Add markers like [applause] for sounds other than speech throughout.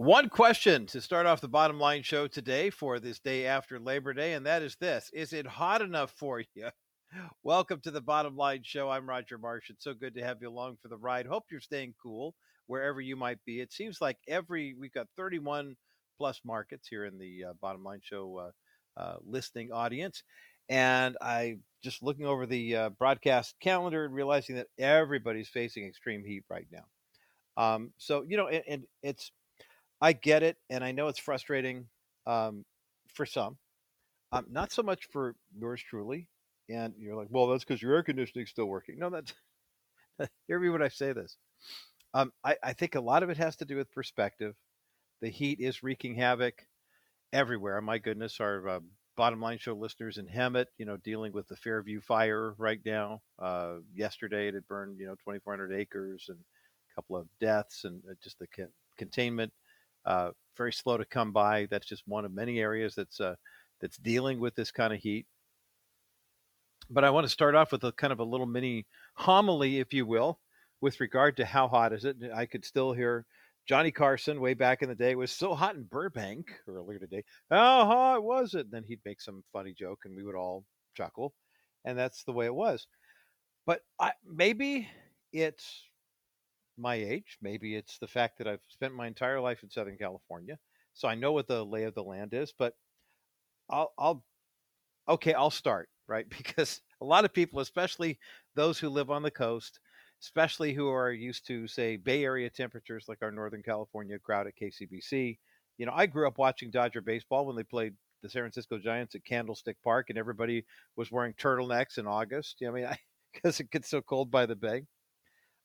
One question to start off the bottom line show today for this day after Labor Day, and that is this Is it hot enough for you? [laughs] Welcome to the bottom line show. I'm Roger Marsh. It's so good to have you along for the ride. Hope you're staying cool wherever you might be. It seems like every, we've got 31 plus markets here in the uh, bottom line show uh, uh, listening audience. And I just looking over the uh, broadcast calendar and realizing that everybody's facing extreme heat right now. Um, so, you know, and, and it's, I get it, and I know it's frustrating um, for some. Um, not so much for yours truly. And you're like, well, that's because your air conditioning's still working. No, that's [laughs] hear me when I say this. Um, I, I think a lot of it has to do with perspective. The heat is wreaking havoc everywhere. My goodness, our uh, bottom line show listeners in Hemet, you know, dealing with the Fairview fire right now. Uh, yesterday, it had burned, you know, 2,400 acres and a couple of deaths and uh, just the con- containment uh, very slow to come by. That's just one of many areas that's uh, that's dealing with this kind of heat. But I want to start off with a kind of a little mini homily, if you will, with regard to how hot is it. I could still hear Johnny Carson way back in the day It was so hot in Burbank earlier today. How hot was it? And then he'd make some funny joke, and we would all chuckle, and that's the way it was. But I, maybe it's my age. Maybe it's the fact that I've spent my entire life in Southern California, so I know what the lay of the land is. But I'll, I'll, okay, I'll start right [laughs] because a lot of people, especially those who live on the coast, especially who are used to say Bay Area temperatures like our Northern California crowd at KCBC. You know, I grew up watching Dodger baseball when they played the San Francisco Giants at Candlestick Park, and everybody was wearing turtlenecks in August. You know, I mean, [laughs] because it gets so cold by the bay.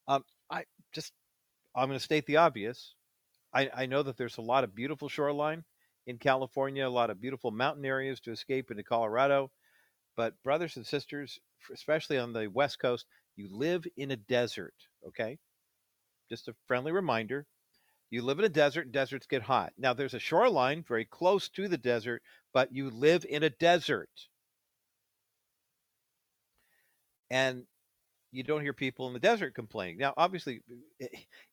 Um, I just I'm going to state the obvious. I, I know that there's a lot of beautiful shoreline in California, a lot of beautiful mountain areas to escape into Colorado. But brothers and sisters, especially on the West Coast, you live in a desert, okay? Just a friendly reminder. You live in a desert and deserts get hot. Now there's a shoreline very close to the desert, but you live in a desert. And you don't hear people in the desert complaining. Now, obviously,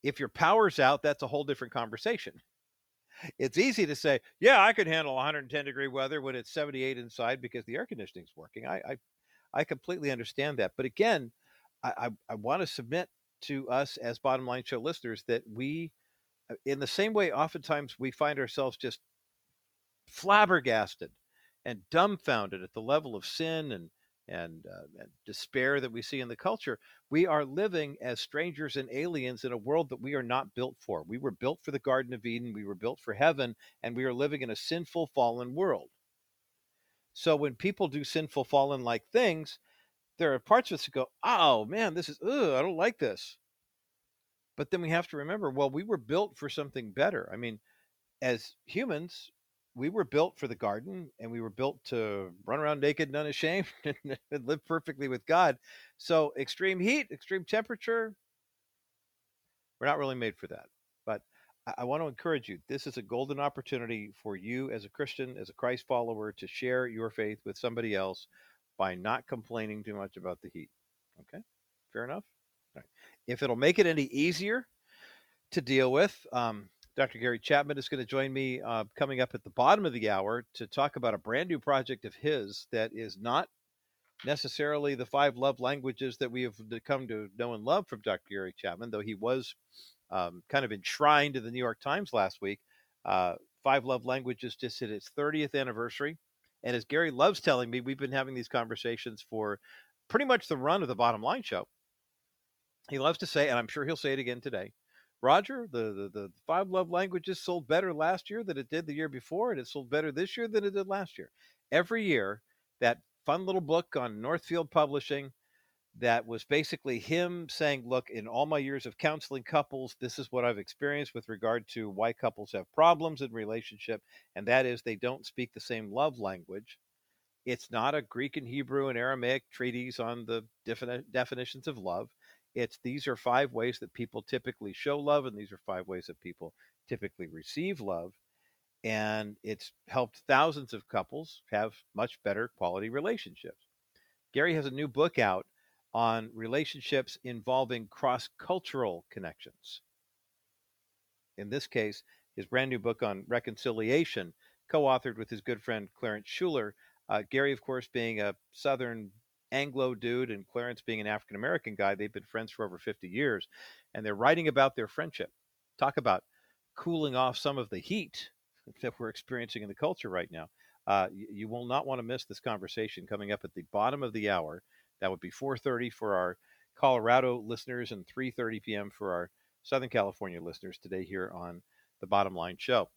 if your power's out, that's a whole different conversation. It's easy to say, yeah, I could handle 110 degree weather when it's 78 inside because the air conditioning's working. I, I, I completely understand that. But again, I, I, I want to submit to us as bottom line show listeners that we, uh, in the same way, oftentimes we find ourselves just flabbergasted and dumbfounded at the level of sin and and, uh, and, despair that we see in the culture. We are living as strangers and aliens in a world that we are not built for. We were built for the Garden of Eden, we were built for heaven, and we are living in a sinful, fallen world. So when people do sinful, fallen like things, there are parts of us that go, oh man, this is, ugh, I don't like this. But then we have to remember, well, we were built for something better. I mean, as humans, we were built for the garden and we were built to run around naked and unashamed [laughs] and live perfectly with God. So, extreme heat, extreme temperature, we're not really made for that. But I, I want to encourage you this is a golden opportunity for you as a Christian, as a Christ follower, to share your faith with somebody else by not complaining too much about the heat. Okay, fair enough. If it'll make it any easier to deal with, um, Dr. Gary Chapman is going to join me uh, coming up at the bottom of the hour to talk about a brand new project of his that is not necessarily the five love languages that we have come to know and love from Dr. Gary Chapman, though he was um, kind of enshrined in the New York Times last week. Uh, five love languages just hit its 30th anniversary. And as Gary loves telling me, we've been having these conversations for pretty much the run of the bottom line show. He loves to say, and I'm sure he'll say it again today, Roger, the, the, the five love languages sold better last year than it did the year before, and it sold better this year than it did last year. Every year, that fun little book on Northfield Publishing that was basically him saying, Look, in all my years of counseling couples, this is what I've experienced with regard to why couples have problems in relationship, and that is they don't speak the same love language. It's not a Greek and Hebrew and Aramaic treatise on the defini- definitions of love. It's these are five ways that people typically show love, and these are five ways that people typically receive love. And it's helped thousands of couples have much better quality relationships. Gary has a new book out on relationships involving cross cultural connections. In this case, his brand new book on reconciliation, co authored with his good friend Clarence Shuler. Uh, Gary, of course, being a Southern Anglo dude and Clarence being an African American guy, they've been friends for over 50 years. And they're writing about their friendship. Talk about cooling off some of the heat [laughs] that we're experiencing in the culture right now. Uh, you, will not want to miss this conversation coming up at the bottom of the hour. That would be 4:30 for our Colorado listeners and 3:30 p.m. for our Southern California listeners today here on the Bottom Line Show.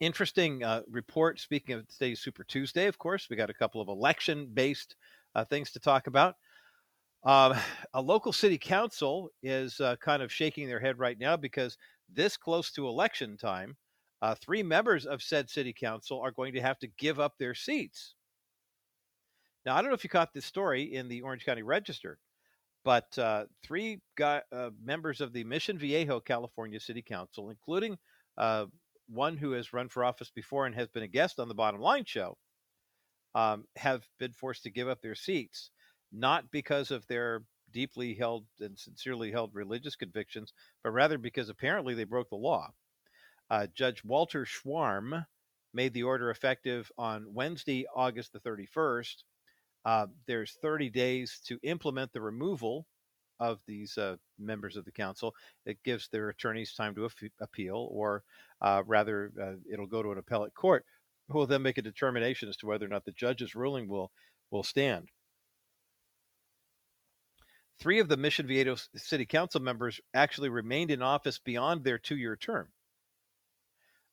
Interesting uh, report. Speaking of today's Super Tuesday, of course, we got a couple of election-based uh, things to talk about. Uh, [sighs] a local city council is uh, kind of shaking their head right now because this close to election time, uh, three members of said city council are going to have to give up their seats. Now, I don't know if you caught this story in the Orange County Register, but uh, three guy, uh, members of the Mission Viejo, California City Council, including uh, one who has run for office before and has been a guest on the Bottom Line show, um, have been forced to give up their seats, not because of their deeply held and sincerely held religious convictions, but rather because apparently they broke the law. Uh, Judge Walter Schwarm made the order effective on Wednesday, August the 31st. Uh, there's 30 days to implement the removal of these uh, members of the council. It gives their attorneys time to appeal, or uh, rather, uh, it'll go to an appellate court, who will then make a determination as to whether or not the judge's ruling will will stand. Three of the Mission Viejo City Council members actually remained in office beyond their two-year term.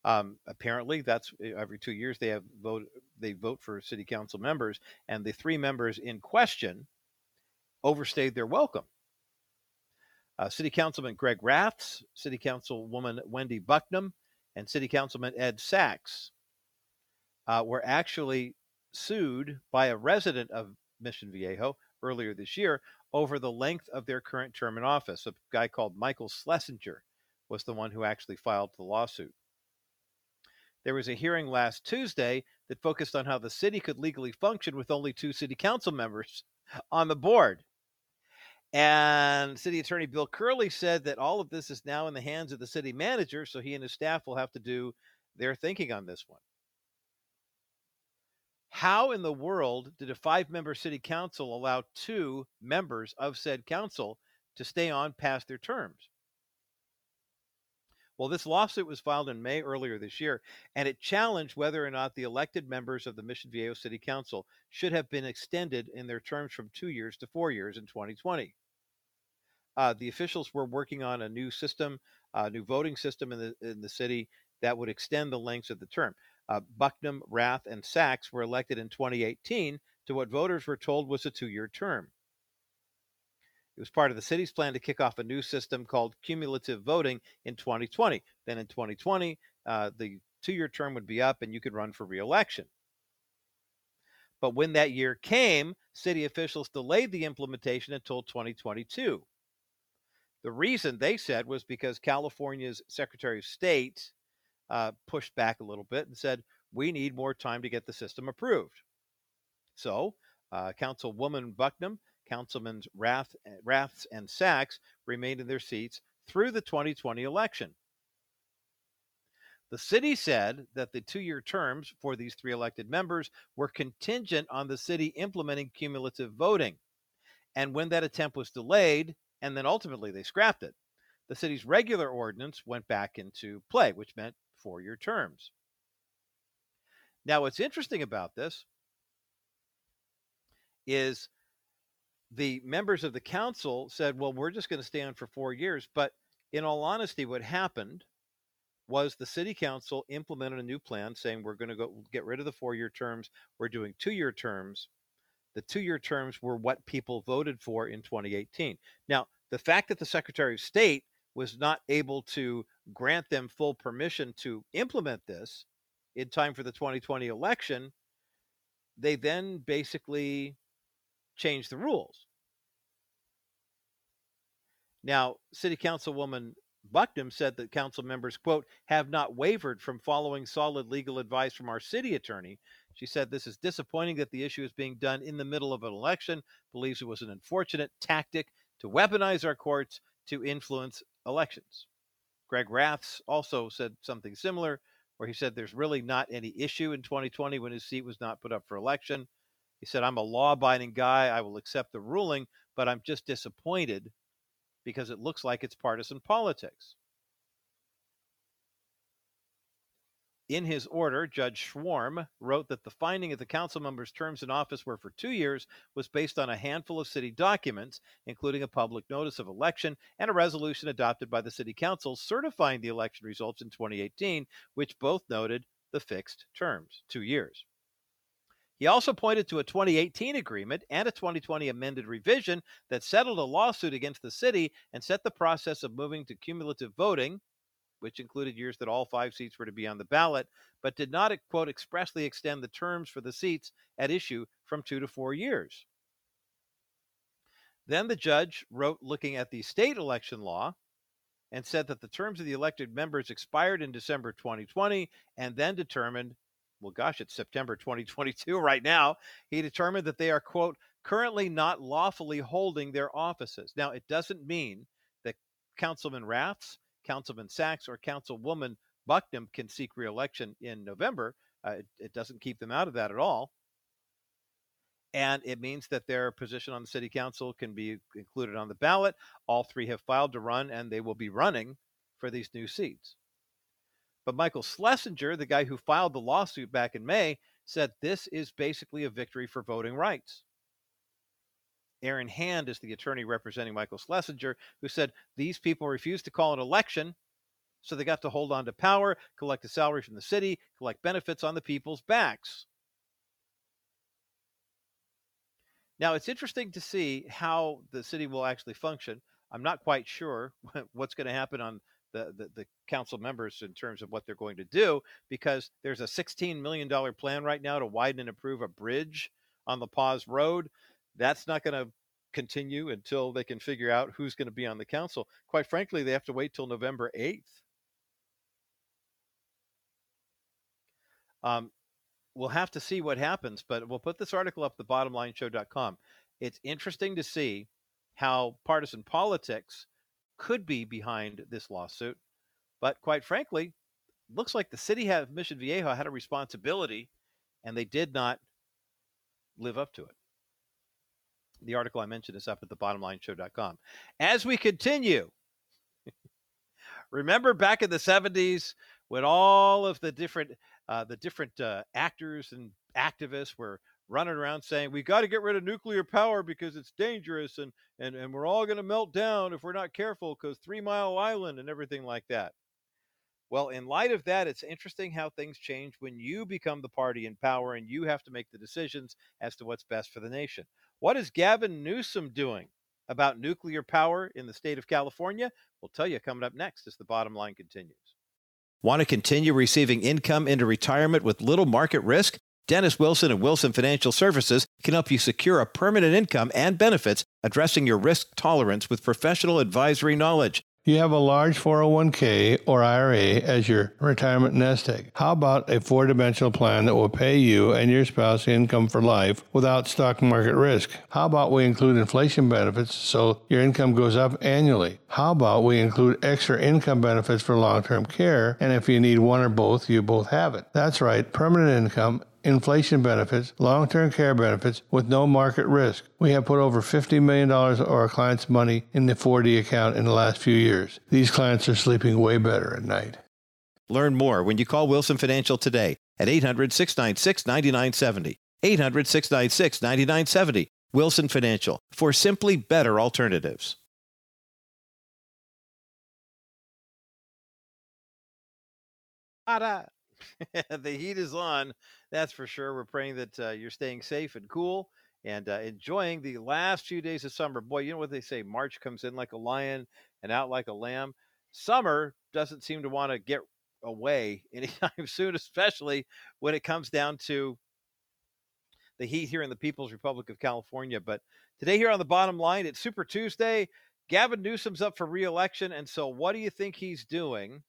Um, apparently, that's eh, every two years they have vote they vote for city council members, and the three members in question overstayed their welcome. Uh, city Councilman Greg Raths, City Councilwoman Wendy Bucknam, and City Councilman Ed Sachs uh, were actually sued by a resident of Mission Viejo earlier this year over the length of their current term in office. A guy called Michael Schlesinger was the one who actually filed the lawsuit. There was a hearing last Tuesday that focused on how the city could legally function with only two city council members [laughs] on the board. And City Attorney Bill Curley said that all of this is now in the hands of the city manager, so he and his staff will have to do their thinking on this one. How in the world did a five member city council allow two members of said council to stay on past their terms? Well, this lawsuit was filed in May earlier this year, and it challenged whether or not the elected members of the Mission Viejo City Council should have been extended in their terms from two years to four years in 2020. Uh, the officials were working on a new system, a new voting system in the in the city that would extend the lengths of the term. Uh, Bucknam, Rath, and Sachs were elected in 2018 to what voters were told was a two-year term. It was part of the city's plan to kick off a new system called cumulative voting in 2020. Then in 2020, uh, the two year term would be up and you could run for reelection. But when that year came, city officials delayed the implementation until 2022. The reason they said was because California's Secretary of State uh, pushed back a little bit and said, we need more time to get the system approved. So, uh, Councilwoman Bucknam Councilmen Rath, eh, Raths and Sachs remained in their seats through the 2020 election. The city said that the two year terms for these three elected members were contingent on the city implementing cumulative voting. And when that attempt was delayed, and then ultimately they scrapped it, the city's regular ordinance went back into play, which meant four year terms. Now, what's interesting about this is the members of the council said, well, we're just going to stay on for four years. But in all honesty, what happened was the city council implemented a new plan saying we're going to go get rid of the four year terms. We're doing two year terms. The two year terms were what people voted for in 2018. Now, the fact that the Secretary of State was not able to grant them full permission to implement this in time for the 2020 election, they then basically changed the rules. Now, City Councilwoman Bucknam said that council members, quote, have not wavered from following solid legal advice from our city attorney. She said this is disappointing that the issue is being done in the middle of an election, believes it was an unfortunate tactic to weaponize our courts to influence elections. Greg Raths also said something similar, where he said there's really not any issue in 2020 when his seat was not put up for election. He said, I'm a law abiding guy. I will accept the ruling, but I'm just disappointed because it looks like it's partisan politics. In his order, Judge Schwarm wrote that the finding of the council members' terms in office were for two years was based on a handful of city documents, including a public notice of election and a resolution adopted by the city council certifying the election results in 2018, which both noted the fixed terms, two years. He also pointed to a 2018 agreement and a 2020 amended revision that settled a lawsuit against the city and set the process of moving to cumulative voting which included years that all five seats were to be on the ballot, but did not, eh, quote, expressly extend the terms for the seats at issue from two to four years. Then the judge wrote looking at the state election law and said that the terms of the elected members expired in December 2020 and then determined, well, gosh, it's September 2022 right now. He determined that they are, quote, currently not lawfully holding their offices. Now, it doesn't mean that Councilman Raths Councilman Sachs or Councilwoman Bucknam can seek reelection in November. Uh, it, it doesn't keep them out of that at all. And it means that their position on the city council can be included on the ballot. All three have filed to run, and they will be running for these new seats. But Michael Schlesinger, the guy who filed the lawsuit back in May, said this is basically a victory for voting rights. Aaron Hand is the attorney representing Michael Schlesinger, who said these people refused to call an election, so they got to hold on to power, collect a salary from the city, collect benefits on the people's backs. Now, it's interesting to see how the city will actually function. I'm not quite sure [laughs] what's going to happen on the, the, the, council members in terms of what they're going to do because there's a $16 million plan right now to widen and improve a bridge on the Pause Road that's not going to continue until they can figure out who's going to be on the council. Quite frankly, they have to wait till November 8th. Um, we'll have to see what happens, but we'll put this article up at thebottomlineshow.com. It's interesting to see how partisan politics could be behind this lawsuit. But quite frankly, looks like the city of Mission Viejo had a responsibility and they did not live up to it. The article I mentioned is up at thebottomlineshow.com. As we continue, [laughs] remember back in the 70s when all of the different uh, the different uh, actors and activists were running around saying we got to get rid of nuclear power because it's dangerous and and, and we're all going to melt down if we're not careful because three mile island and everything like that well in light of that it's interesting how things change when you become the party in power and you have to make the decisions as to what's best for the nation what is Gavin Newsom doing about nuclear power in the state of California? We'll tell you coming up next as the bottom line continues. Want to continue receiving income into retirement with little market risk? Dennis Wilson and Wilson Financial Services can help you secure a permanent income and benefits addressing your risk tolerance with professional advisory knowledge. You have a large 401k or IRA as your retirement nest egg. How about a four dimensional plan that will pay you and your spouse income for life without stock market risk? How about we include inflation benefits so your income goes up annually? How about we include extra income benefits for long term care? And if you need one or both, you both have it. That's right, permanent income inflation benefits, long term care benefits with no market risk. We have put over $50 million of our clients' money in the 4D account in the last few years. These clients are sleeping way better at night. Learn more when you call Wilson Financial today at 800 696 9970. 800 696 9970. Wilson Financial for simply better alternatives. [laughs] the heat is on that's for sure. We're praying that uh, you're staying safe and cool and uh, enjoying the last few days of summer. Boy, you know what they say March comes in like a lion and out like a lamb. Summer doesn't seem to want to get away [laughs] anytime soon, especially when it comes down to the heat here in the People's Republic of California. But today, here on the bottom line, it's Super Tuesday. Gavin Newsom's up for reelection. And so, what do you think he's doing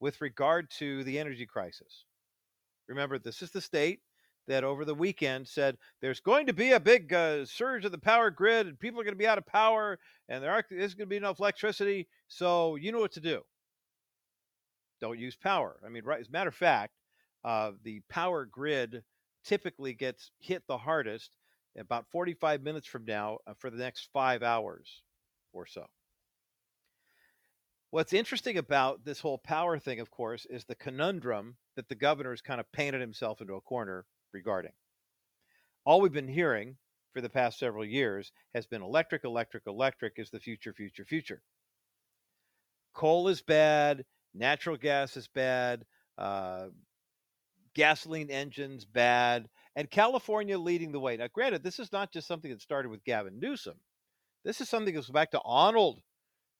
with regard to the energy crisis? Remember, this is the state that over the weekend said there's going to be a big uh, surge of the power grid and people are going to be out of power and there is going to be enough electricity. So you know what to do. don't use power. I mean, right, as a matter of fact, uh, the power grid typically gets hit the hardest about 45 minutes from now uh, for the next five hours or so. What's interesting about this whole power thing, of course, is the conundrum that the governor has kind of painted himself into a corner regarding. All we've been hearing for the past several years has been electric, electric, electric is the future, future, future. Coal is bad, natural gas is bad, uh, gasoline engines bad, and California leading the way. Now, granted, this is not just something that started with Gavin Newsom. This is something that goes back to Arnold.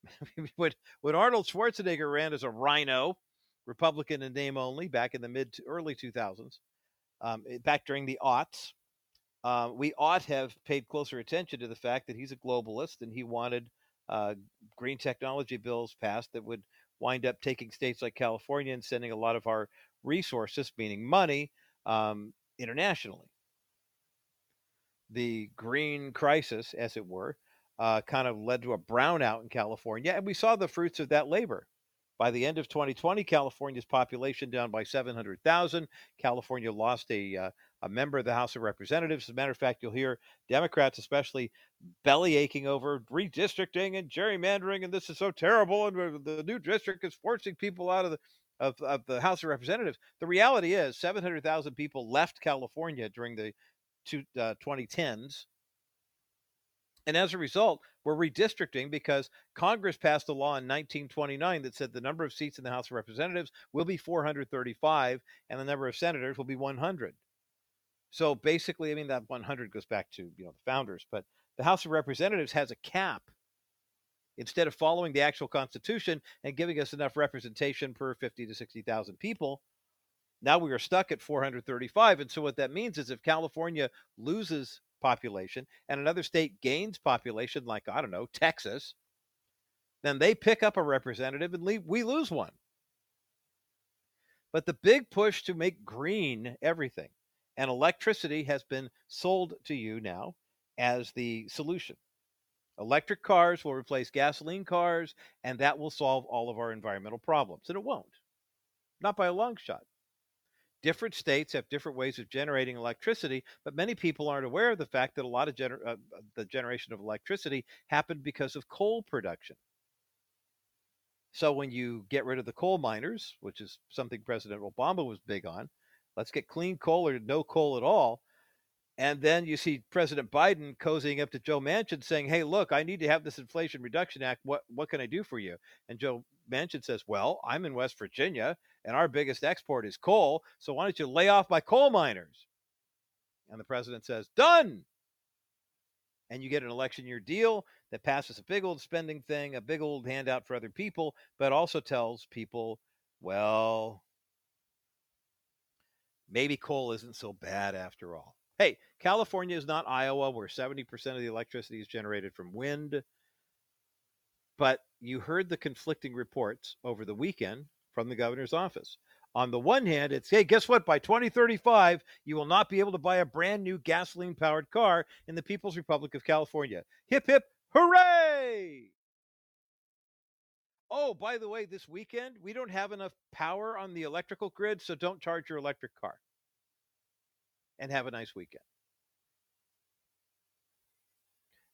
[laughs] when, when Arnold Schwarzenegger ran as a rhino, Republican in name only, back in the mid to early 2000s, um, eh, back during the aughts, uh, we ought have paid closer attention to the fact that he's a globalist and he wanted uh, green technology bills passed that would wind up taking states like California and sending a lot of our resources, meaning money, um, internationally. The green crisis, as it were, uh, kind of led to a brownout in California, and we saw the fruits of that labor. By the end of 2020, California's population down by 700,000. California lost a uh, a member of the House of Representatives. As a matter of fact, you'll hear Democrats, especially, belly aching over redistricting and gerrymandering, and this is so terrible, and the new district is forcing people out of the of, of the House of Representatives. The reality is, 700,000 people left California during the two, uh, 2010s. And as a result, we're redistricting because Congress passed a law in 1929 that said the number of seats in the House of Representatives will be 435 and the number of senators will be 100. So basically, I mean, that 100 goes back to you know the founders, but the House of Representatives has a cap instead of following the actual Constitution and giving us enough representation per 50 to 60,000 people, now we are stuck at 435. And so what that means is if California loses population and another state gains population, like, I don't know, Texas, then they pick up a representative and leave, we lose one. But the big push to make green everything and electricity has been sold to you now as the solution. Electric cars will replace gasoline cars, and that will solve all of our environmental problems. And it won't, not by a long shot. Different states have different ways of generating electricity, but many people aren't aware of the fact that a lot of gener- uh, the generation of electricity happened because of coal production. So when you get rid of the coal miners, which is something President Obama was big on, let's get clean coal or no coal at all. And then you see President Biden cozying up to Joe Manchin saying, Hey, look, I need to have this Inflation Reduction Act. What, what can I do for you? And Joe Manchin says, Well, I'm in West Virginia and our biggest export is coal. So why don't you lay off my coal miners? And the president says, Done. And you get an election year deal that passes a big old spending thing, a big old handout for other people, but also tells people, well, maybe coal isn't so bad after all. Hey, California is not Iowa, where 70% of the electricity is generated from wind. But you heard the conflicting reports over the weekend from the governor's office. On the one hand, it's hey, guess what? By 2035, you will not be able to buy a brand new gasoline powered car in the People's Republic of California. Hip, hip, hooray! Oh, by the way, this weekend, we don't have enough power on the electrical grid, so don't charge your electric car. And have a nice weekend.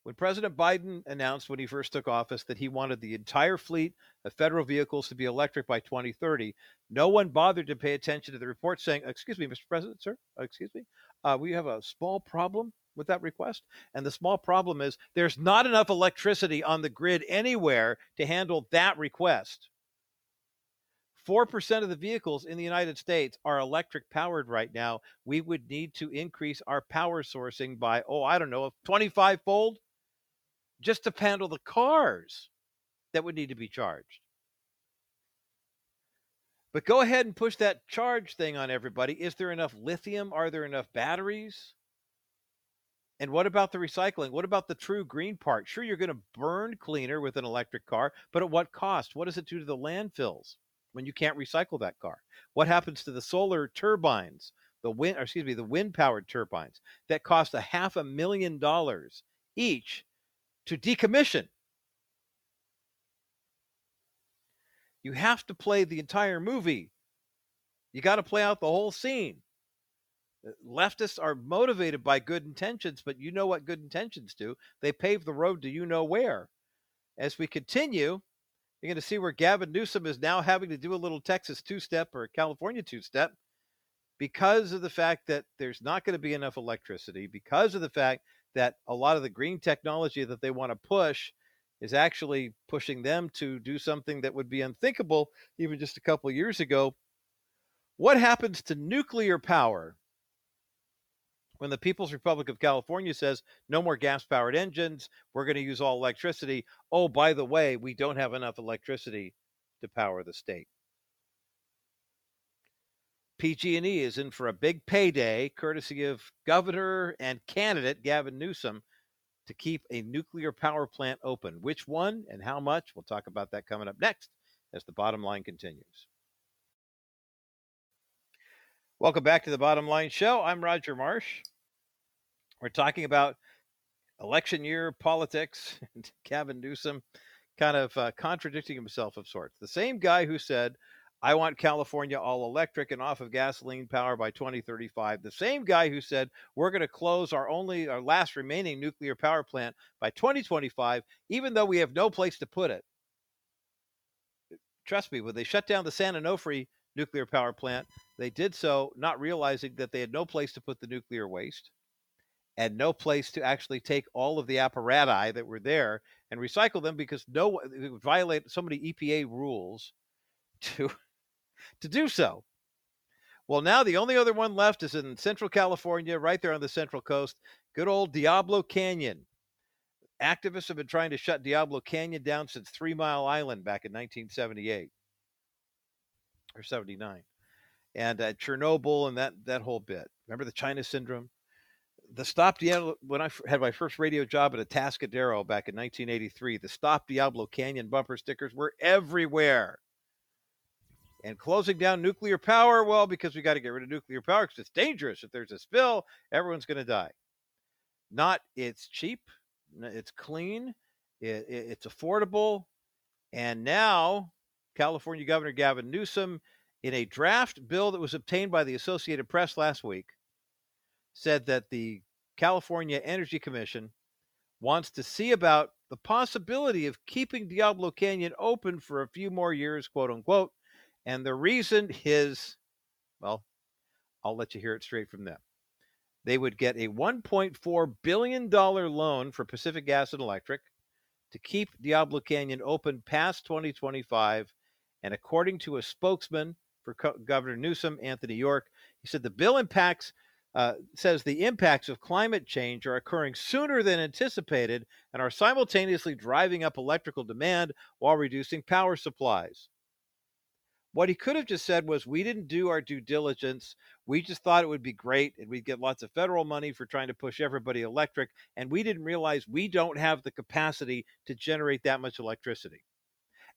When President Biden announced when he first took office that he wanted the entire fleet of federal vehicles to be electric by 2030, no one bothered to pay attention to the report saying, Excuse me, Mr. President, sir, excuse me, uh, we have a small problem with that request. And the small problem is there's not enough electricity on the grid anywhere to handle that request. 4% of the vehicles in the United States are electric powered right now. We would need to increase our power sourcing by, oh, I don't know, 25 fold just to handle the cars that would need to be charged. But go ahead and push that charge thing on everybody. Is there enough lithium? Are there enough batteries? And what about the recycling? What about the true green part? Sure, you're going to burn cleaner with an electric car, but at what cost? What does it do to the landfills when you can't recycle that car? What happens to the solar turbines, the wind, excuse me, the wind powered turbines that cost a half a million dollars each to decommission. You have to play the entire movie. You got to play out the whole scene. Uh, leftists are motivated by good intentions, but you know what good intentions do. They pave the road to you know where. As we continue, you're going to see where Gavin Newsom is now having to do a little Texas two step or California two step because of the fact that there's not going to be enough electricity, because of the fact that a lot of the green technology that they want to push is actually pushing them to do something that would be unthinkable even just a couple years ago. What happens to nuclear power when the People's Republic of California says no more gas powered engines, we're going to use all electricity? Oh, by the way, we don't have enough electricity to power the state. PG&E is in for a big payday, courtesy of Governor and candidate Gavin Newsom, to keep a nuclear power plant open. Which one and how much? We'll talk about that coming up next as the bottom line continues. Welcome back to the Bottom Line Show. I'm Roger Marsh. We're talking about election year politics [laughs] and Gavin Newsom kind of uh, contradicting himself of sorts. The same guy who said, I want California all electric and off of gasoline power by 2035. The same guy who said we're going to close our only our last remaining nuclear power plant by 2025 even though we have no place to put it. Trust me, when they shut down the San Onofre nuclear power plant, they did so not realizing that they had no place to put the nuclear waste and no place to actually take all of the apparati that were there and recycle them because no it would violate so many EPA rules to to do so. Well, now the only other one left is in Central California, right there on the Central Coast. Good old Diablo Canyon. Activists have been trying to shut Diablo Canyon down since Three Mile Island back in 1978 or 79, and uh, Chernobyl and that that whole bit. Remember the China syndrome? The Stop Diablo when I had my first radio job at Atascadero back in 1983. The Stop Diablo Canyon bumper stickers were everywhere and closing down nuclear power. Well, because we got to get rid of nuclear power because it's dangerous. If there's a spill, everyone's going to die. Not it's cheap, it's clean, it, it, it's affordable, and now California Governor Gavin Newsom, in a draft bill that was obtained by the Associated Press last week, said that the California Energy Commission wants to see about the possibility of keeping Diablo Canyon open for a few more years, quote unquote, and the reason is, well, I'll let you hear it straight from them. They would get a $1.4 billion loan for Pacific Gas and Electric to keep Diablo Canyon open past 2025. And according to a spokesman for Co- Governor Newsom, Anthony York, he said the bill impacts uh, says the impacts of climate change are occurring sooner than anticipated and are simultaneously driving up electrical demand while reducing power supplies. What he could have just said was, we didn't do our due diligence. We just thought it would be great and we'd get lots of federal money for trying to push everybody electric. And we didn't realize we don't have the capacity to generate that much electricity.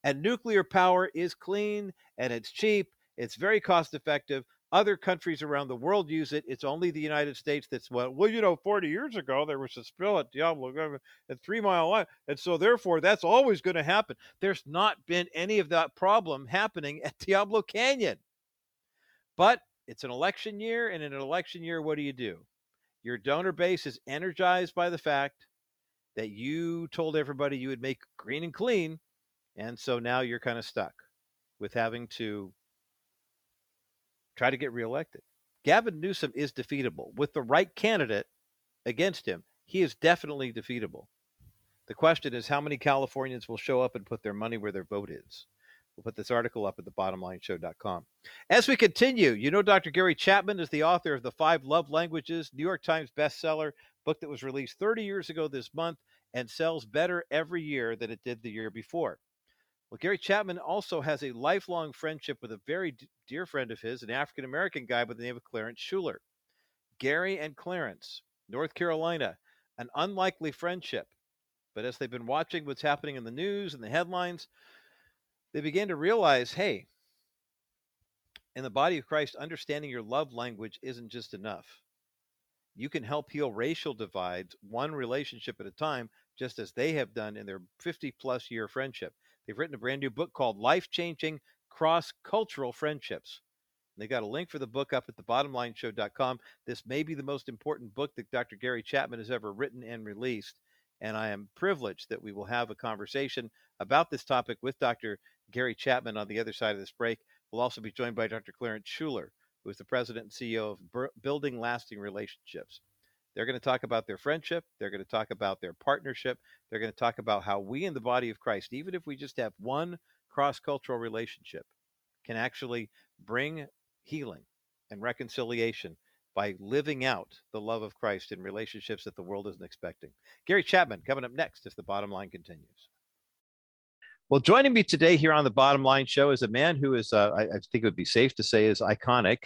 And nuclear power is clean and it's cheap, it's very cost effective. Other countries around the world use it. It's only the United States that's well, well, you know, 40 years ago there was a spill at Diablo uh, at Three Mile Line, and so therefore that's always going to happen. There's not been any of that problem happening at [laughs] Diablo Canyon, but it's an election year, and in an election year, what do you do? Your donor base is energized by the fact that you told everybody you would make green and clean, and so now you're kind of stuck with having to try to get reelected. Gavin Newsom is defeatable. With the right candidate against him, he is definitely defeatable. The question is how many Californians will show up and put their money where their vote is. We'll put this article up at the thebottomlineshow.com. As we continue, you know Dr. Gary Chapman is the author of The Five Love Languages, New York Times bestseller, book that was released 30 years ago this month and sells better every year than it did the year before. Well, Gary Chapman also has a lifelong friendship with a very d- dear friend of his, an African American guy by the name of Clarence Shuler. Gary and Clarence, North Carolina, an unlikely friendship. But as they've been watching what's happening in the news and the headlines, they began to realize hey, in the body of Christ, understanding your love language isn't just enough. You can help heal racial divides one relationship at a time, just as they have done in their 50 plus year friendship. They've written a brand new book called Life Changing Cross Cultural Friendships. They got a link for the book up at thebottomlineshow.com. This may be the most important book that Dr. Gary Chapman has ever written and released. And I am privileged that we will have a conversation about this topic with Dr. Gary Chapman on the other side of this break. We'll also be joined by Dr. Clarence Shuler, who is the president and CEO of Building Lasting Relationships. They're going to talk about their friendship. They're going to talk about their partnership. They're going to talk about how we in the body of Christ, even if we just have one cross cultural relationship, can actually bring healing and reconciliation by living out the love of Christ in relationships that the world isn't expecting. Gary Chapman coming up next as the bottom line continues. Well, joining me today here on the Bottom Line Show is a man who is, uh, I, I, think it would be safe to say, is iconic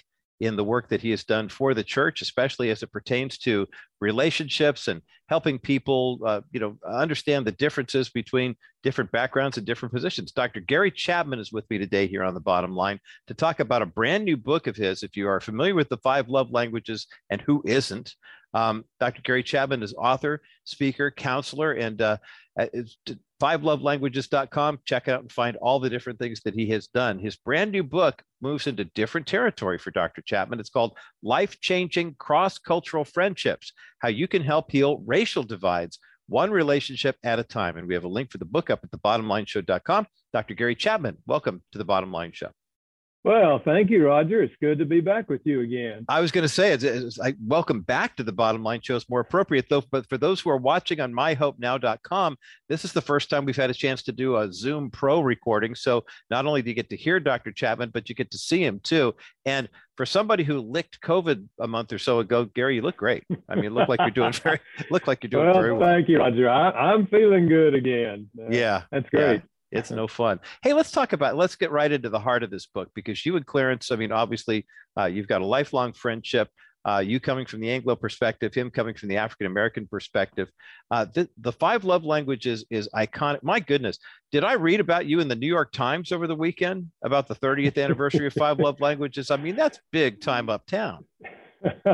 in the work that he has done for the church, especially as it pertains to relationships and helping people, uh, you know, understand the differences between different backgrounds and different positions. Dr. Gary Chapman is with me today here on the bottom line to talk about a brand new book of his. If you are familiar with the five love languages and who isn't, um, Dr. Gary Chapman is author, speaker, counselor, and uh, uh fivelovelanguages.com. Check out and find all the different things that he has done. His brand new book moves into different territory for Dr. Chapman. It's called Life Changing Cross Cultural Friendships How You Can Help Heal Racial Divides, One Relationship at a Time. And we have a link for the book up at thebottomlineshow.com. Dr. Gary Chapman, welcome to the Bottom Line Show. Well, thank you, Roger. It's good to be back with you again. I was going to say, it's, it's, I welcome back to the bottom line show. It's more appropriate, though. But for those who are watching on myhopenow.com, this is the first time we've had a chance to do a Zoom Pro recording. So not only do you get to hear Dr. Chapman, but you get to see him too. And for somebody who licked COVID a month or so ago, Gary, you look great. I mean, look like you're doing [laughs] very, look like you're doing well, very well. Thank you, Roger. I, am feeling good again. Uh, yeah, that's great. Yeah it's no fun. Hey, let's talk about let's get right into the heart of this book because you and Clarence, I mean, obviously, uh, you've got a lifelong friendship. Uh, you coming from the Anglo perspective, him coming from the African American perspective. Uh, the, the five love languages is iconic. My goodness, did I read about you in the New York Times over the weekend about the 30th anniversary of five love languages? I mean, that's big time uptown. [laughs]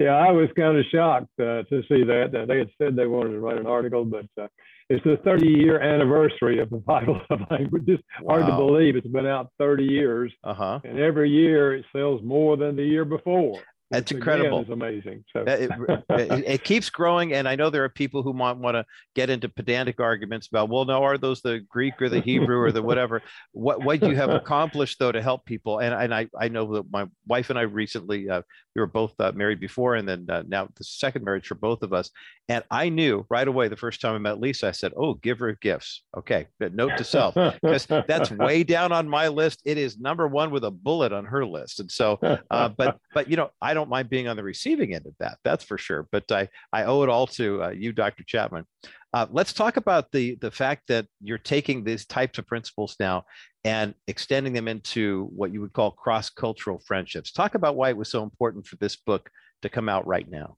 yeah, I was kind of shocked uh, to see that. that They had said they wanted to write an article, but uh, it's the 30 year anniversary of the five love languages. Wow. Hard to believe it's been out 30 years. Uh-huh. And every year it sells more than the year before. That's incredible. It's amazing. So it, [laughs] it, it, keeps growing, and I know there are people who might want to get into pedantic arguments about, well, no, are those the Greek or the Hebrew or the [laughs] whatever? What what you have accomplished though to help people, and and I I know that my wife and I recently uh, we were both uh, married before, and then uh, now the second marriage for both of us, and I knew right away the first time I met Lisa, I said, oh, give her gifts. Okay, but note to self, because that's [laughs] way down on my list. It is number one with a bullet on her list, and so, uh, but but you know, I don't don't mind being on the receiving end of that. That's for sure. But I, I owe it all to uh, you, Dr. Chapman. Uh, let's talk about the the fact that you're taking these types of principles now and extending them into what you would call cross cultural friendships. Talk about why it was so important for this book to come out right now.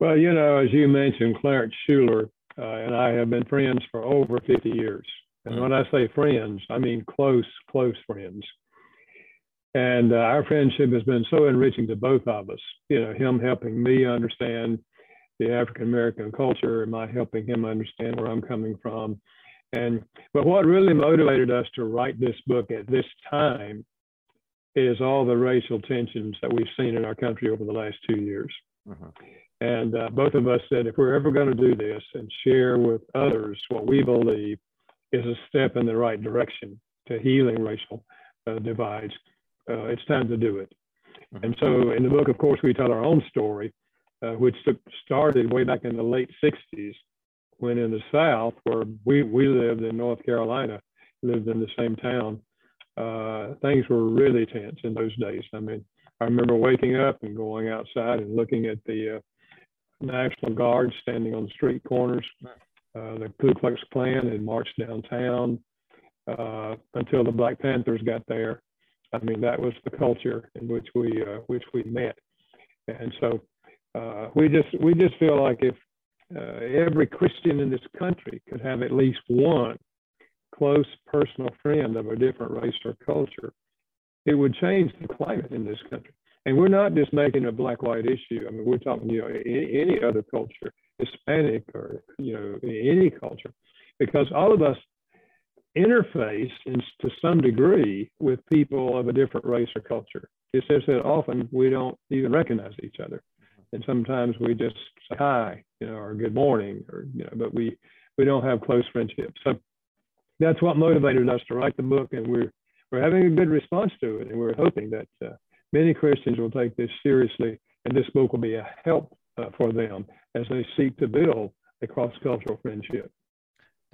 Well, you know, as you mentioned, Clarence Shuler uh, and I have been friends for over 50 years. And mm-hmm. when I say friends, I mean close, close friends. And uh, our friendship has been so enriching to both of us. You know, him helping me understand the African American culture, and my helping him understand where I'm coming from. And but what really motivated us to write this book at this time is all the racial tensions that we've seen in our country over the last two years. Uh-huh. And uh, both of us said if we're ever going to do this and share with others what we believe is a step in the right direction to healing racial uh, divides, uh, it's time to do it. Mm-hmm. And so in the book, of course, we tell our own story, uh, which started way back in the late 60s when in the South, where we, we lived in North Carolina, lived in the same town, uh, things were really tense in those days. I mean, I remember waking up and going outside and looking at the uh, National Guard standing on the street corners. Uh, the Ku Klux Klan had marched downtown uh, until the Black Panthers got there. I mean, that was the culture in which we uh, which we met, and so uh, we just we just feel like if uh, every Christian in this country could have at least one close personal friend of a different race or culture, it would change the climate in this country. And we're not just making a black-white issue. I mean, we're talking, you know, any, any other culture, Hispanic or you know any culture, because all of us interface in, to some degree with people of a different race or culture. It's just that often we don't even recognize each other. And sometimes we just say hi, you know, or good morning, or, you know, but we, we don't have close friendships. So that's what motivated us to write the book. And we're, we're having a good response to it. And we're hoping that uh, many Christians will take this seriously. And this book will be a help uh, for them as they seek to build a cross cultural friendship.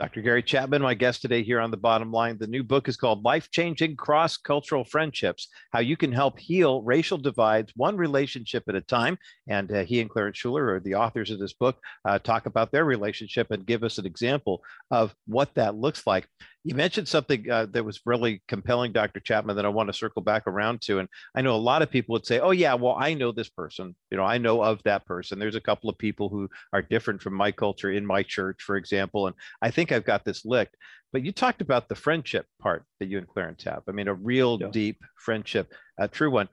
Dr. Gary Chapman, my guest today here on the bottom line. The new book is called Life Changing Cross Cultural Friendships How You Can Help Heal Racial Divides One Relationship at a Time. And uh, he and Clarence Shuler are the authors of this book, uh, talk about their relationship and give us an example of what that looks like. You mentioned something uh, that was really compelling, Dr. Chapman, that I want to circle back around to. And I know a lot of people would say, oh, yeah, well, I know this person. You know, I know of that person. There's a couple of people who are different from my culture in my church, for example. And I think I've got this licked. But you talked about the friendship part that you and Clarence have. I mean, a real yeah. deep friendship, a true one.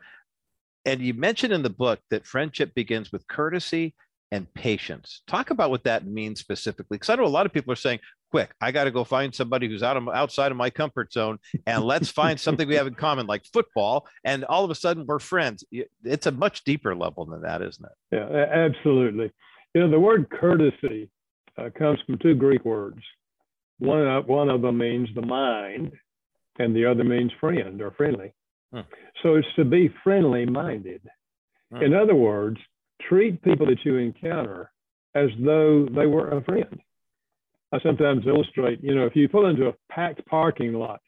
And you mentioned in the book that friendship begins with courtesy and patience. Talk about what that means specifically, because I know a lot of people are saying, quick. I got to go find somebody who's out of outside of my comfort zone, and let's find something we have in common, like football. And all of a sudden, we're friends. It's a much deeper level than that, isn't it? Yeah, absolutely. You know, the word courtesy uh, comes from two Greek words. One of, one of them means the mind, and the other means friend or friendly. Hmm. So it's to be friendly minded. Hmm. In other words, treat people that you encounter as though they were a friend. I sometimes illustrate, you know, if you pull into a packed parking lot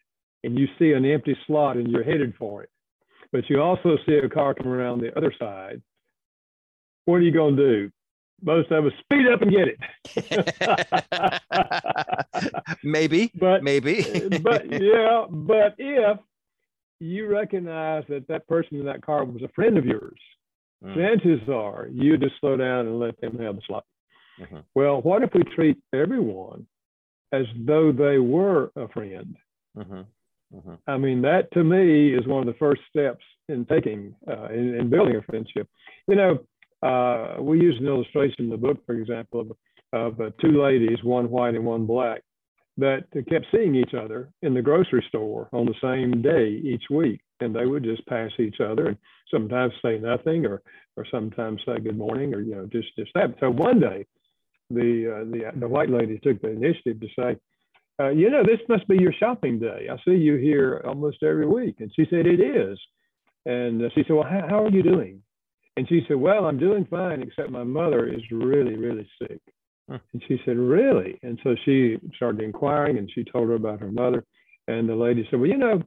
and you see an empty slot and you're headed for it, but you also see a car come around the other side, what are you going to do? Most of us speed up and get it. [laughs] maybe, but maybe, but yeah, but if you recognize that that person in that car was a friend of yours, mm. chances are you just slow down and let them have the slot. Mm-hmm. Well, what if we treat everyone as though they were a friend? Mm-hmm. Mm-hmm. I mean, that to me is one of the first steps in taking, uh, in, in, building a friendship. You know, uh, we use an illustration in the book, for example, of, of uh, two ladies, one white and one black, that kept seeing each other in the grocery store on the same day each week. And they would just pass each other and sometimes say nothing or, or sometimes say good morning or, you know, just, just that. So one day the, uh, the, the white lady took the initiative to say, uh, you know, this must be your shopping day. I see you here almost every week. And she said, it is. And uh, she said, well, how, how are you doing? And she said, well, I'm doing fine, except my mother is really, really sick. Huh. And she said, really? And so she started inquiring and she told her about her mother. And the lady said, well, you know,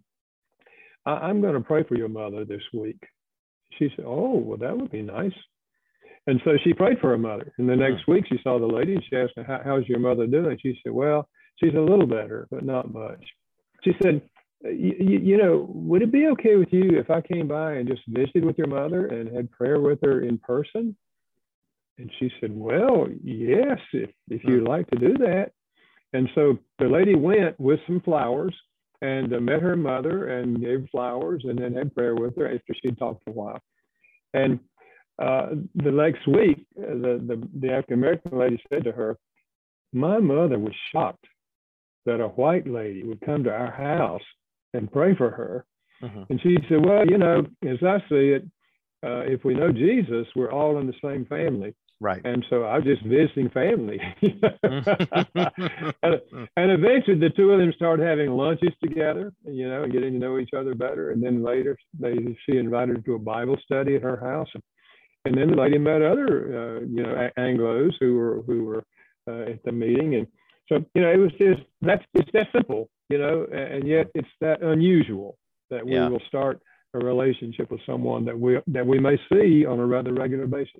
I, am going to pray for your mother this week. She said, oh, well, that would be nice. And so she prayed for her mother. And the next week she saw the lady and she asked her, How, How's your mother doing? She said, Well, she's a little better, but not much. She said, you know, would it be okay with you if I came by and just visited with your mother and had prayer with her in person? And she said, Well, yes, if, if you'd like to do that. And so the lady went with some flowers and uh, met her mother and gave flowers and then had prayer with her after she'd talked a while. And uh, the next week, uh, the, the, the African American lady said to her, My mother was shocked that a white lady would come to our house and pray for her. Uh-huh. And she said, Well, you know, as I see it, uh, if we know Jesus, we're all in the same family. Right. And so I was just visiting family. and, [laughs] [laughs] and, eventually the two of them started having lunches together, you know, and getting to know each other better. And then later they she invited her to a Bible study at her house. And then the lady met other, uh, you know, Anglo's who were who were uh, at the meeting, and so you know, it was just that's it's that simple, you know, and yet it's that unusual that we yeah. will start a relationship with someone that we that we may see on a rather regular basis.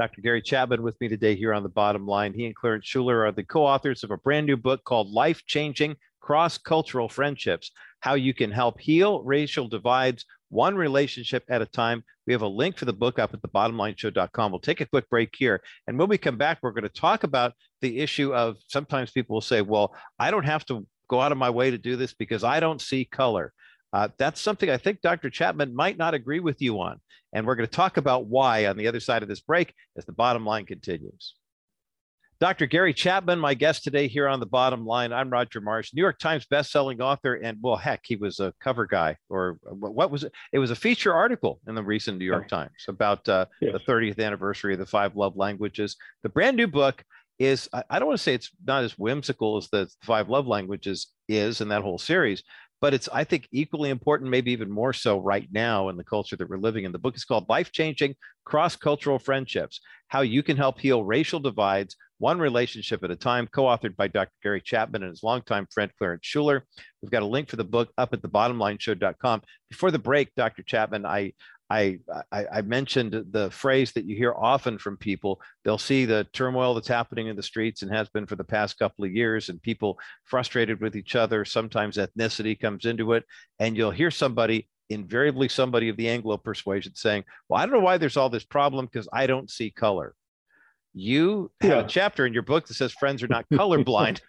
Dr. Gary Chapman with me today here on the bottom line. He and Clarence Shuler are the co-authors of a brand new book called Life Changing Cross-Cultural Friendships: How You Can Help Heal Racial Divides one relationship at a time. We have a link for the book up at the bottomlineshow.com. We'll take a quick break here. And when we come back, we're going to talk about the issue of sometimes people will say, well, I don't have to go out of my way to do this because I don't see color. Uh, that's something I think Dr. Chapman might not agree with you on. And we're going to talk about why on the other side of this break as the bottom line continues. Dr. Gary Chapman, my guest today here on the bottom line. I'm Roger Marsh, New York Times bestselling author, and well, heck, he was a cover guy, or what was it? It was a feature article in the recent New York Times about uh, yes. the 30th anniversary of the five love languages. The brand new book is, I don't want to say it's not as whimsical as the five love languages is in that whole series, but it's i think equally important maybe even more so right now in the culture that we're living in the book is called life changing cross cultural friendships how you can help heal racial divides one relationship at a time co-authored by dr gary chapman and his longtime friend clarence shuler we've got a link for the book up at the bottomlineshow.com before the break dr chapman i I, I, I mentioned the phrase that you hear often from people. They'll see the turmoil that's happening in the streets and has been for the past couple of years, and people frustrated with each other. Sometimes ethnicity comes into it, and you'll hear somebody, invariably somebody of the Anglo persuasion, saying, "Well, I don't know why there's all this problem because I don't see color." You have yeah. a chapter in your book that says friends are not [laughs] colorblind.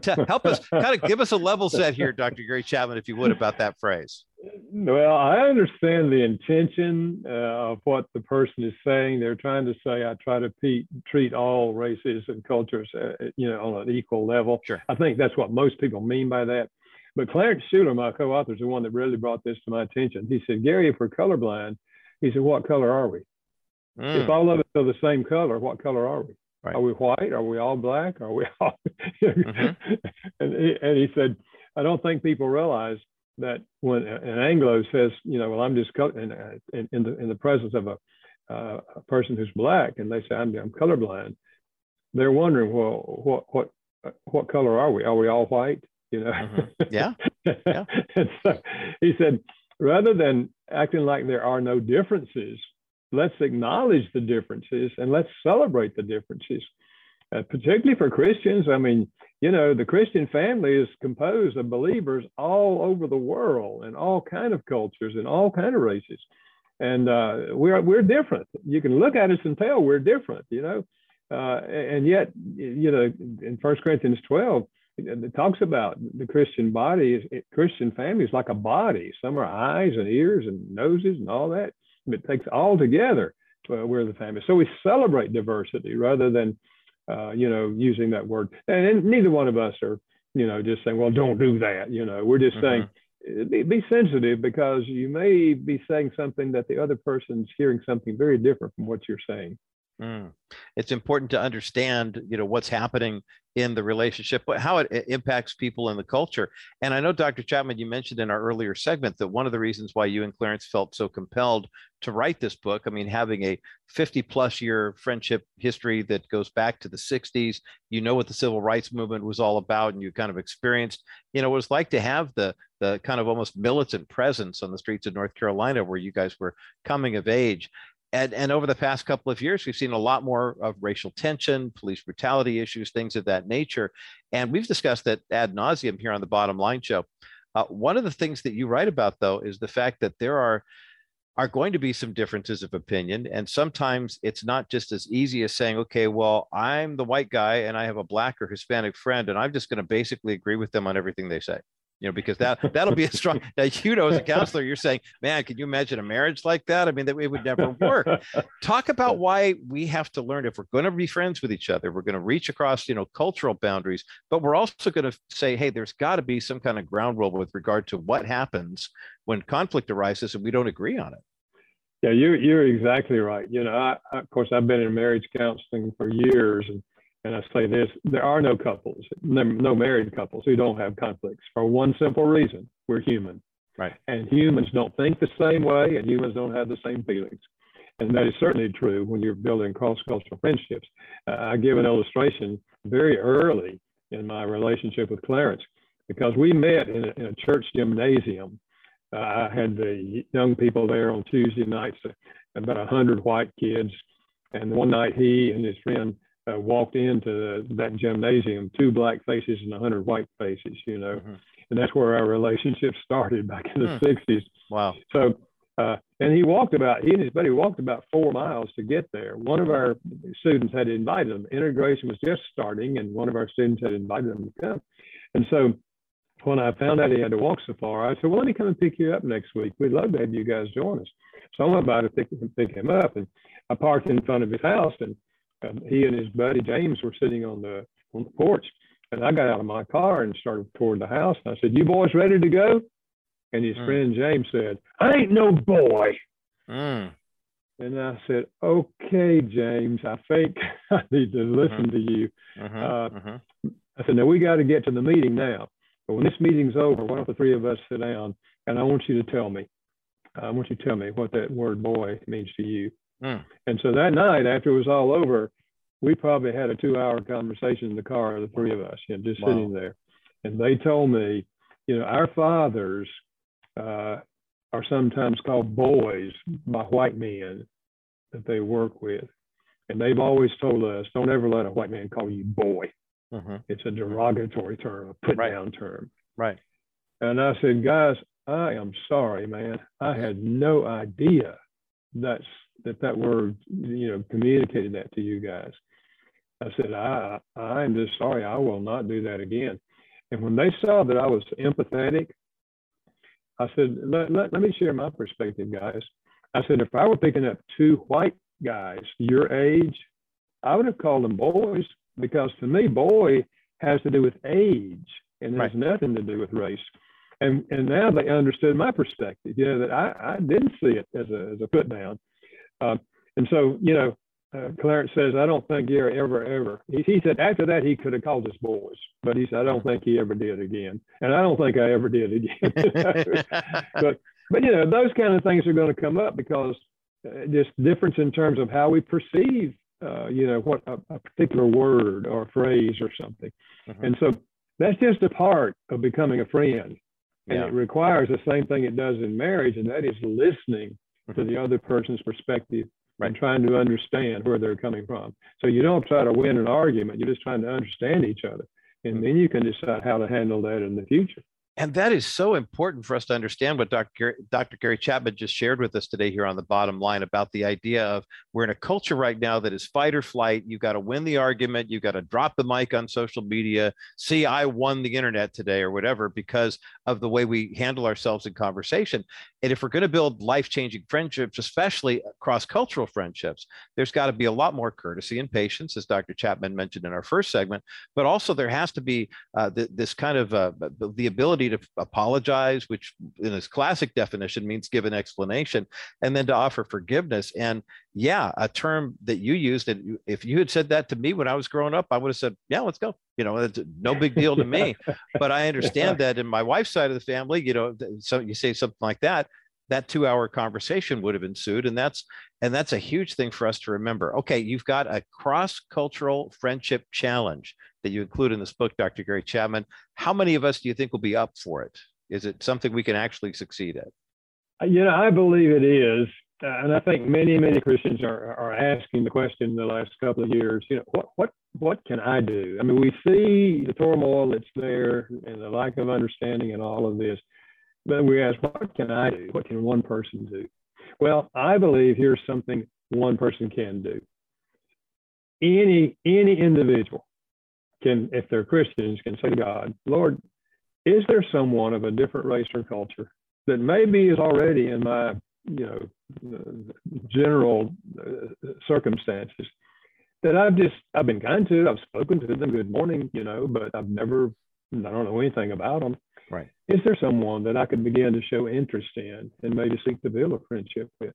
to help us kind of give us a level set here, Dr. Gary Chapman, if you would, about that phrase. Well, I understand the intention uh, of what the person is saying. They're trying to say, I try to pe- treat all races and cultures, uh, you know, on an equal level. Sure. I think that's what most people mean by that. But Clarence Shuler, my co-author, is the one that really brought this to my attention. He said, Gary, if we're colorblind, he said, what color are we? Mm. If all of us are the same color, what color are we? Right. Are we white? Are we all black? Are we [laughs] all? mm-hmm. and, he, and he said, I don't think people realize that when an Anglo says, you know, well, I'm just co- in, in, in, the in the presence of a, uh, a person who's black, and they say I'm, I'm colorblind, they're wondering, well, what what what color are we? Are we all white? You know? Mm-hmm. Yeah. yeah. [laughs] and so he said, rather than acting like there are no differences, let's acknowledge the differences and let's celebrate the differences. Uh, particularly for Christians, I mean, you know, the Christian family is composed of believers all over the world and all kind of cultures and all kind of races, and uh, we're we're different. You can look at us and tell we're different, you know, uh, and yet, you know, in First Corinthians twelve, it talks about the Christian body, Christian family is like a body. Some are eyes and ears and noses and all that it takes all together uh, we're the family. So we celebrate diversity rather than, uh, you know, using that word. And, and, neither one of us are, you know, just saying, well, don't do that. You know, we're just mm-hmm. saying, be, be, sensitive because you may be saying something that the other person's hearing something very different from what you're saying. Mm. It's important to understand, you know, what's happening in the relationship, but how it, impacts people in the culture. And I know, Dr. Chapman, you mentioned in our earlier segment that one of the reasons why you and Clarence felt so compelled to write this book, I mean, having a 50 plus year friendship history that goes back to the 60s, you know what the civil rights movement was all about, and you kind of experienced, you know, what it's like to have the the kind of almost militant presence on the streets of North Carolina where you guys were coming of age and, and over the past couple of years, we've seen a lot more of racial tension, police brutality issues, things of that nature. And we've discussed that ad nauseum here on the Bottom Line Show. Uh, one of the things that you write about, though, is the fact that there are are going to be some differences of opinion. And sometimes it's not just as easy as saying, okay, well, I'm the white guy and I have a black or Hispanic friend, and I'm just going to basically agree with them on everything they say you know, because that that'll be a strong. [laughs] Now, you know, as a counselor, you're saying, man, can you imagine a marriage like that? I mean, that it would never work. Talk about why we have to learn if we're going to be friends with each other, we're going to reach across, you know, cultural boundaries, but we're also going to say, hey, there's got to be some kind of ground rule with regard to what happens when conflict arises and we don't agree on it. Yeah, you're you're exactly right. You know, I, of course, I've been in marriage counseling for years, and and I say this, there are no couples, no married couples who don't have conflicts for one simple reason. We're human. Right. And humans don't think the same way and humans don't have the same feelings. And that is certainly true when you're building cross-cultural friendships. Uh, I give an illustration very early in my relationship with Clarence because we met in a, in a church gymnasium. Uh, I had the young people there on Tuesday nights, about 100 white kids. And one night he and his friend uh, walked into that gymnasium, two black faces and a hundred white faces, you know, mm-hmm. and that's where our relationship [laughs] started back in the mm. 60s. Wow. So, uh, and he walked about, he and his buddy walked about four miles to get there. One of our students had invited them. Integration was just starting, and one of our students had invited them to come. And so when I found out he had to walk so far, I said, well, let me come and pick you up next week. We'd love to have you guys join us. So I went by to pick, pick him up, and I parked in front of his house, and and he and his buddy James were sitting on the on the porch, and I got out of my car and started toward the house. And I said, "You boys ready to go?" And his Mm. friend James said, "I ain't no boy." Mm. And I said, "Okay, James, I think [laughs] I need to listen to you." Mhm, Uh, mhm. I said, "Now we got to get to the meeting now. But when this meeting's over, why don't the three of us sit down and I want you to tell me, I want you to tell me what that word boy means to you." Mm. And so that night, after it was all over, we probably had a two-hour conversation in the car, the three of us, you know, just Wow. sitting there. And they told me, you know, our fathers uh, are sometimes called boys by white men that they work with. And they've always told us, don't ever let a white man call you boy. Mhm. It's a derogatory term, a put Right. down term. Right. And I said, guys, I am sorry, man. I had no idea that's that that word, you know, communicated that to you guys. I said, I I'm just sorry. I will not do that again. And when they saw that I was empathetic, I said, let, let, let me share my perspective, guys. I said, if I were picking up two white guys your age, I would have called them boys because to me, boy has to do with age and has Right. nothing to do with race. And and now they understood my perspective, you know, that I, I didn't see it as a, as a put down. Uh, and so, you know, uh, Clarence says, I don't think Gary ever, ever. He, he said after that, he could have called us boys, but he said, I don't think he ever did again. And I don't think I ever did again. [laughs] but, but, you know, those kind of things are going to come up because uh, just difference in terms of how we perceive, uh, you know, what a, a particular word or phrase or something. Mhm. And so that's just a part of becoming a friend. And Yeah. it requires the same thing it does in marriage, and that is listening to the other person's perspective Right. and trying to understand where they're coming from. So you don't try to win an argument, you're just trying to understand each other. And mm-hmm. then you can decide how to handle that in the future. And that is so important for us to understand what Dr. Gary, Dr. Gary Chapman just shared with us today here on the bottom line about the idea of we're in a culture right now that is fight or flight. You've got to win the argument. You've got to drop the mic on social media. See, I won the internet today or whatever because of the way we handle ourselves in conversation. And if we're going to build life changing friendships, especially cross cultural friendships, there's got to be a lot more courtesy and patience, as Dr. Chapman mentioned in our first segment. But also, there has to be uh, th- this kind of uh, the- the ability to apologize, which in its classic definition means give an explanation, and then to offer forgiveness. And yeah, a term that you used, and if you had said that to me when I was growing up, I would have said, "Yeah, let's go." You know, it's no big deal to me. [laughs] But I understand that in my wife's side of the family, you know, so you say something like that, that two-hour conversation would have ensued, and that's and that's a huge thing for us to remember. Okay, you've got a cross-cultural friendship challenge that you include in this book, Dr. Gary Chapman. How many of us do you think will be up for it? Is it something we can actually succeed at? You know, I believe it is. Uh, and I think many, many Christians are, are asking the question in the last couple of years, you know, what, what, what can I do? I mean, we see the turmoil that's there and the lack of understanding and all of this, but we ask, what can I do? What can one person do? Well, I believe here's something one person can do. Any, any individual can, if they're Christians, can say to God, Lord, is there someone of a different race or culture that maybe is already in my you know uh, general uh, circumstances that I've just I've been kind to I've spoken to them good morning you know but I've never I don't know anything about them Right. is there someone that I could begin to show interest in and maybe seek to build a friendship with?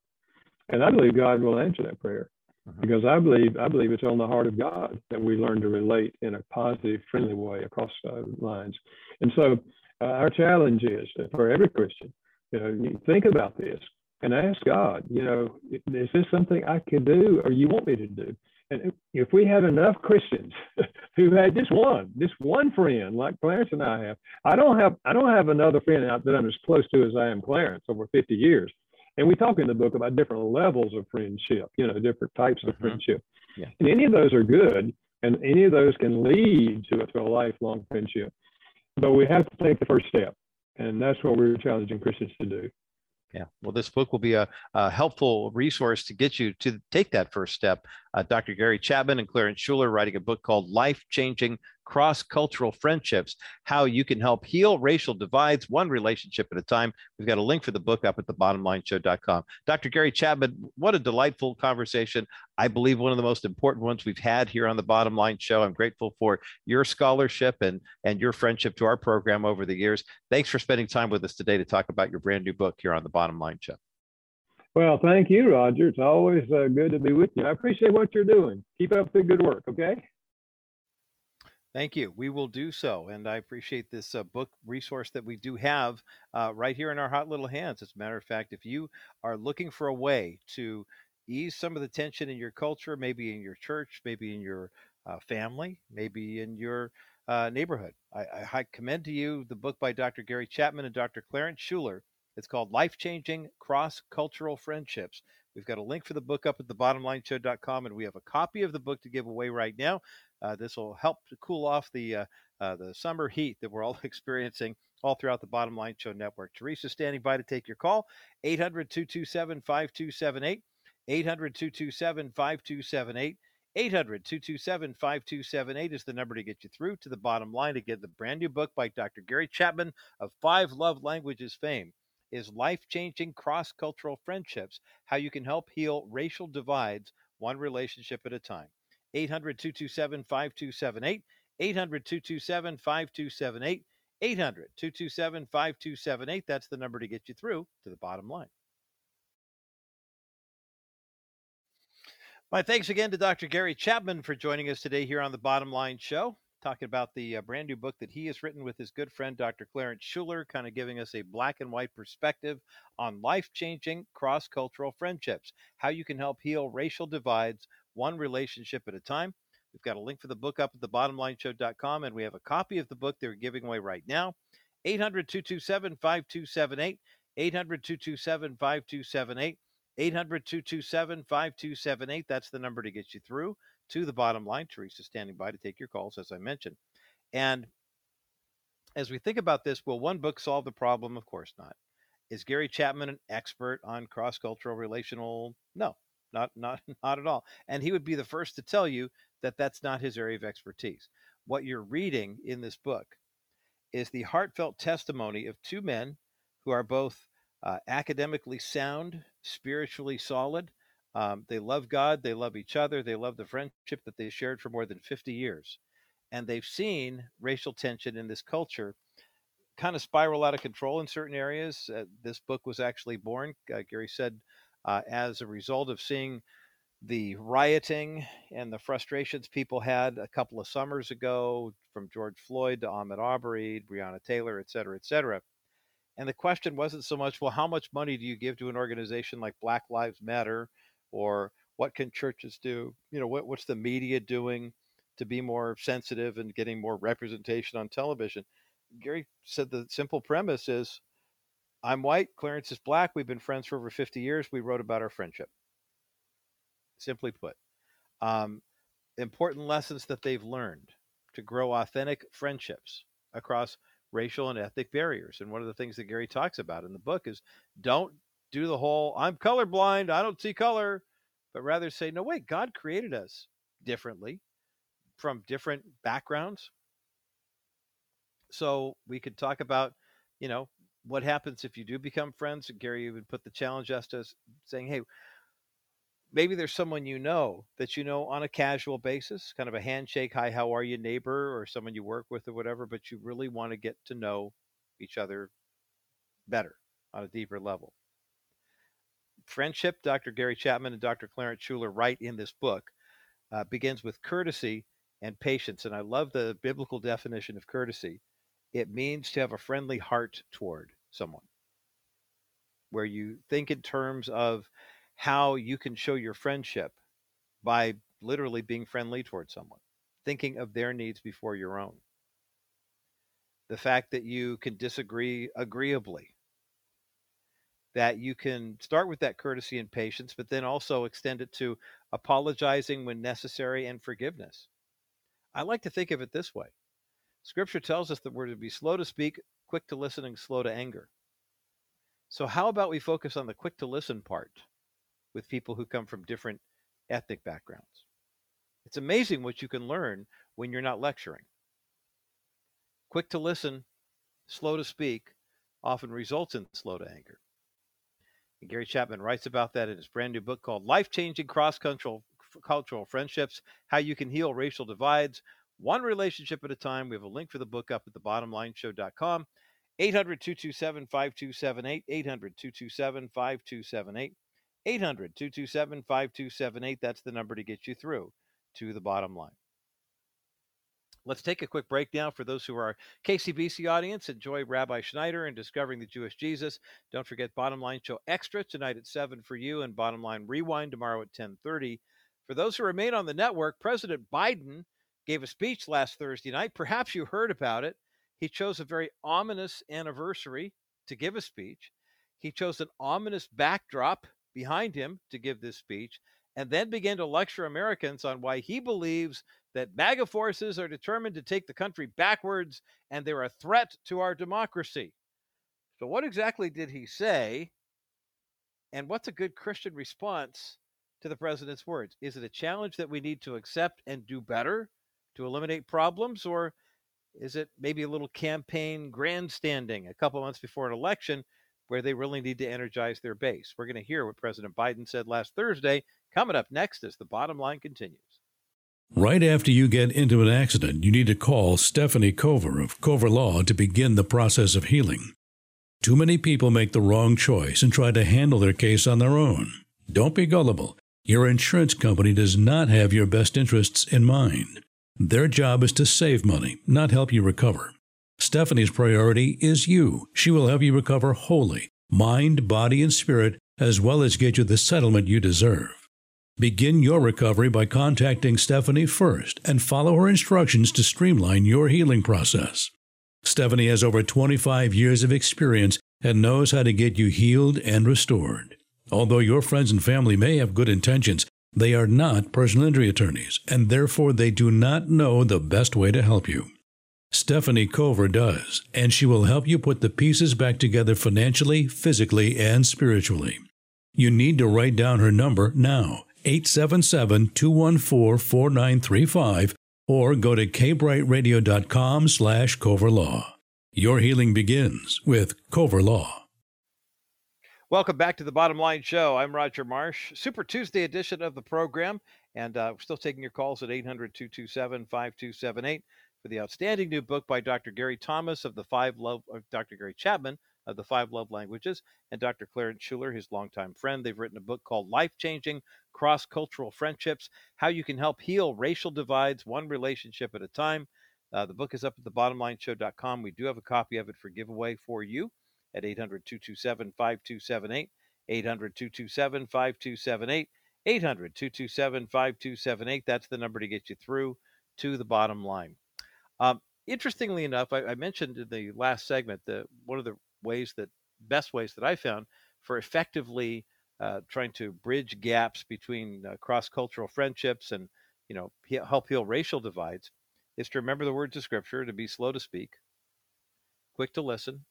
And I believe God will answer that prayer Mhm. because I believe I believe it's on the heart of God that we learn to relate in a positive friendly way across uh, lines and so uh, our challenge is for every Christian you know you think about this and ask God, you know, is this something I can do or you want me to do? And if we had enough Christians [laughs] who had just one, just one friend like Clarence and I have, I don't have I don't have another friend out that I'm as close to as I am Clarence over 50 years. And we talk in the book about different levels of friendship, you know, different types of Mhm. friendship. Yeah. And any of those are good, and any of those can lead to, to a lifelong friendship. But we have to take the first step, and that's what we're challenging Christians to do. Yeah. Well, this book will be a, a helpful resource to get you to take that first step. Uh, Dr. Gary Chapman and Clarence Shuler writing a book called Life Changing cross cultural friendships, how you can help heal racial divides one relationship at a time. We've got a link for the book up at the bottomlineshow.com. Dr. Gary Chapman, what a delightful conversation. I believe one of the most important ones we've had here on the Bottom Line Show. I'm grateful for your scholarship and, and your friendship to our program over the years. Thanks for spending time with us today to talk about your brand new book here on the Bottom Line Show. Well, thank you, Roger. It's always uh, good to be with you. I appreciate what you're doing. Keep up the good work, okay? Thank you. We will do so. And I appreciate this uh, book resource that we do have uh, right here in our hot little hands. As a matter of fact, if you are looking for a way to ease some of the tension in your culture, maybe in your church, maybe in your uh, family, maybe in your uh, neighborhood, I, I commend to you the book by Dr. Gary Chapman and Dr. Clarence Shuler. It's called Life Changing Cross Cultural Friendships. We've got a link for the book up at thebottomlineshow.com, and we have a copy of the book to give away right now. Uh, this will help to cool off the uh, uh, the summer heat that we're all [laughs] experiencing all throughout the Bottom Line Show network. Teresa standing by to take your call. 800 227 5278. 800 227 5278. 800 227 5278 is the number to get you through to the bottom line to get the brand new book by Dr. Gary Chapman of Five Love Languages fame is life changing cross cultural friendships, how you can help heal racial divides one relationship at a time. 800 227 5278. 800 227 5278. 800 227 5278. That's the number to get you through to the bottom line. My thanks again to Dr. Gary Chapman for joining us today here on the Bottom Line Show, talking about the uh, brand new book that he has written with his good friend Dr. Clarence Shuler, kind of giving us a black and white perspective on life changing cross cultural friendships, how you can help heal racial divides one relationship at a time. We've got a link for the book up at thebottomlineshow.com, and we have a copy of the book they're giving away right now. 800 227 5278. 800 227 5278. 800 227 5278. That's the number to get you through to the bottom line. Teresa standing by to take your calls, as I mentioned. And as we think about this, will one book solve the problem? Of course not. Is Gary Chapman an expert on cross cultural relational? No, not not [laughs] not at all. And he would be the first to tell you that that's not his area of expertise. What you're reading in this book is the heartfelt testimony of two men who are both uh, academically sound, spiritually solid. Um, they love God, they love each other, they love the friendship that they shared for more than 50 years. And they've seen racial tension in this culture kind of spiral out of control in certain areas. Uh, this book was actually born, uh, Gary said, uh, as a result of seeing the rioting and the frustrations people had a couple of summers ago from George Floyd to Ahmaud Arbery, Breonna Taylor, et cetera, et cetera. And the question wasn't so much, well, how much money do you give to an organization like Black Lives Matter? Or what can churches do? You know, what, what's the media doing to be more sensitive and getting more representation on television? Gary said the simple premise is I'm white, Clarence is black. We've been friends for over 50 years. We wrote about our friendship. Simply put, um, important lessons that they've learned to grow authentic friendships across racial and ethnic barriers. And one of the things that Gary talks about in the book is don't do the whole I'm colorblind, I don't see color, but rather say, no, wait, God created us differently from different backgrounds. So we could talk about, you know, what happens if you do become friends? Gary even put the challenge us to saying, hey, maybe there's someone you know that you know on a casual basis, kind of a handshake, hi, how are you, neighbor, or someone you work with or whatever, but you really want to get to know each other better on a deeper level. Friendship, Dr. Gary Chapman and Dr. Clarence Shuler write in this book, uh, begins with courtesy and patience. And I love the biblical definition of courtesy it means to have a friendly heart toward someone, where you think in terms of how you can show your friendship by literally being friendly towards someone, thinking of their needs before your own. The fact that you can disagree agreeably, that you can start with that courtesy and patience, but then also extend it to apologizing when necessary and forgiveness. I like to think of it this way Scripture tells us that we're to be slow to speak, quick to listen, and slow to anger. So, how about we focus on the quick to listen part with people who come from different ethnic backgrounds? It's amazing what you can learn when you're not lecturing. quick to listen, slow to speak, often results in slow to anger. And Gary Chapman writes about that in his brand new book called Life Changing Cross Cultural Friendships How You Can Heal Racial Divides, One Relationship at a Time. We have a link for the book up at thebottomlineshow.com. 800 227 5278, 800 227 5278, 800 227 5278. That's the number to get you through to the bottom line. Let's take a quick break now for those who are KCBC audience. Enjoy Rabbi Schneider and Discovering the Jewish Jesus. Don't forget Bottom Line Show Extra tonight at 7 for you and Bottom Line Rewind tomorrow at 1030. For those who remain on the network, President Biden gave a speech last Thursday night. Perhaps you heard about it. He chose a very ominous anniversary to give a speech. He chose an ominous backdrop behind him to give this speech and then began to lecture Americans on why he believes that MAGA forces are determined to take the country backwards and they're a threat to our democracy. So, what exactly did he say? And what's a good Christian response to the president's words? Is it a challenge that we need to accept and do better to eliminate problems? Or is it maybe a little campaign grandstanding a couple months before an election where they really need to energize their base? We're going to hear what President Biden said last Thursday Coming up next as the bottom line continues. Right after you get into an accident, you need to call Stephanie Cover of Cover Law to begin the process of healing. Too many people make the wrong choice and try to handle their case on their own. Don't be gullible. Your insurance company does not have your best interests in mind. Their job is to save money, not help you recover. Stephanie's priority is you. She will help you recover wholly, mind, body, and spirit, as well as get you the settlement you deserve. Begin your recovery by contacting Stephanie first and follow her instructions to streamline your healing process. Stephanie has over 25 years of experience and knows how to get you healed and restored. Although your friends and family may have good intentions, they are not personal injury attorneys, and therefore they do not know the best way to help you. Stephanie Cover does, and she will help you put the pieces back together financially, physically, and spiritually. You need to write down her number now 877 214 4935 or go to kbrightradio.com slash coverlaw. Your healing begins with Cover Law. Welcome back to the Bottom Line Show. I'm Roger Marsh. Super Tuesday edition of the program, and uh, we're still taking your calls at 800 227 5278 for the outstanding new book by Dr. Gary Thomas of the Five Love, of Dr. Gary Chapman of the Five Love Languages, and Dr. Clarence Shuler, his longtime friend. They've written a book called Life Changing Cross Cultural Friendships How You Can Help Heal Racial Divides One Relationship at a Time. Uh, the book is up at thebottomlineshow.com. We do have a copy of it for giveaway for you at 800 227 5278. 800 227 5278. 800 227 5278. That's the number to get you through to the bottom line. Um, interestingly enough, I, I, mentioned in the last segment that one of the ways that best ways that I found for effectively uh, trying to bridge gaps between uh, cross-cultural friendships and you know help heal racial divides is to remember the words of scripture to be slow to speak quick to listen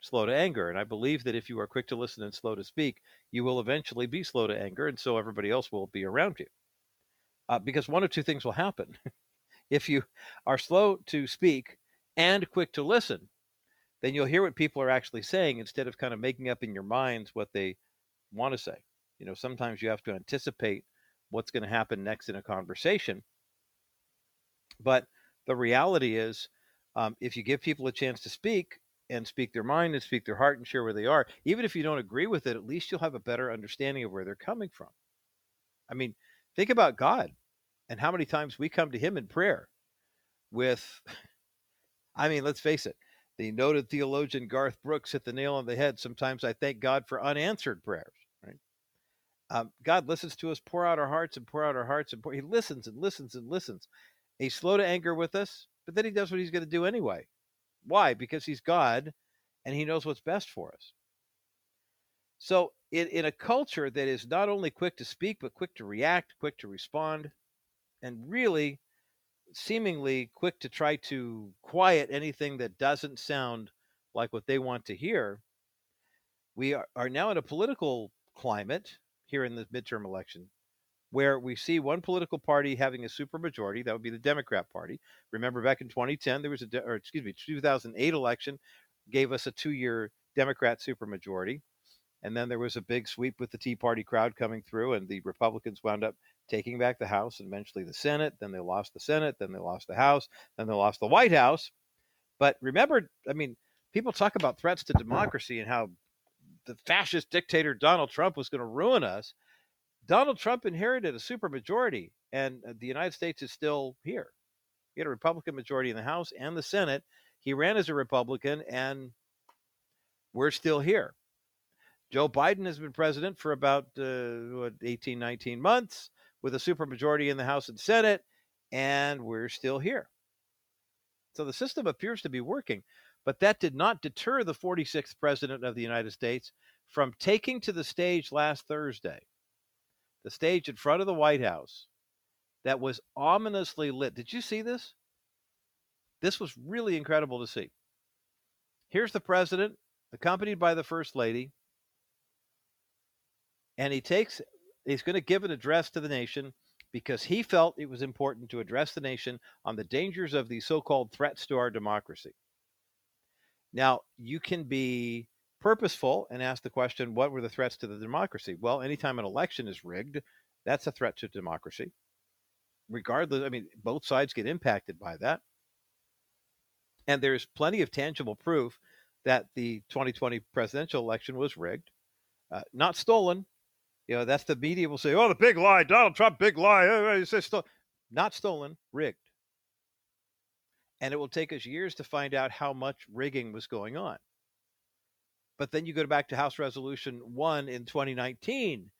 slow to anger and i believe that if you are quick to listen and slow to speak you will eventually be slow to anger and so everybody else will be around you uh, because one of two things will happen [laughs] if you are slow to speak and quick to listen then you'll hear what people are actually saying instead of kind of making up in your minds what they want to say. You know, sometimes you have to anticipate what's going to happen next in a conversation. But the reality is, um, if you give people a chance to speak and speak their mind and speak their heart and share where they are, even if you don't agree with it, at least you'll have a better understanding of where they're coming from. I mean, think about God and how many times we come to Him in prayer with, [laughs] I mean, let's face it, the noted theologian Garth Brooks hit the nail on the head. Sometimes I thank God for unanswered prayers. Right? Um, God listens to us, pour out our hearts and pour out our hearts, and pour, He listens and listens and listens. He's slow to anger with us, but then He does what He's going to do anyway. Why? Because He's God, and He knows what's best for us. So, in, in a culture that is not only quick to speak, but quick to react, quick to respond, and really seemingly quick to try to quiet anything that doesn't sound like what they want to hear, we are, are now in a political climate here in the midterm election where we see one political party having a supermajority. That would be the Democrat Party. Remember, back in 2010, there was a, or excuse me, 2008 election gave us a two-year Democrat supermajority, and then there was a big sweep with the Tea Party crowd coming through, and the Republicans wound up taking back the House and eventually the Senate. Then they lost the Senate. Then they lost the House. Then they lost the White House. But remember, I mean, people talk about threats to democracy and how the fascist dictator Donald Trump was going to ruin us. Donald Trump inherited a supermajority, and uh, the United States is still here. He had a Republican majority in the House and the Senate. He ran as a Republican, and we're still here. Joe Biden has been president for about uh, what, 18, 19 months with a supermajority in the House and Senate, and we're still here. So the system appears to be working, but that did not deter the 46th president of the United States from taking to the stage last Thursday, the stage in front of the White House that was ominously lit. Did you see this? This was really incredible to see. Here's the president, accompanied by the first lady, and he takes he's going to give an address to the nation because he felt it was important to address the nation on the dangers of the so-called threats to our democracy. Now, you can be purposeful and ask the question, what were the threats to the democracy? Well, anytime an election is rigged, that's a threat to democracy. Regardless, I mean, both sides get impacted by that. And there's plenty of tangible proof that the 2020 presidential election was rigged, uh, not stolen, you know, that's the media will say, oh, the big lie, Donald Trump, big lie. Says sto-. Not stolen, rigged. And it will take us years to find out how much rigging was going on. But then you go back to House Resolution 1 in 2019,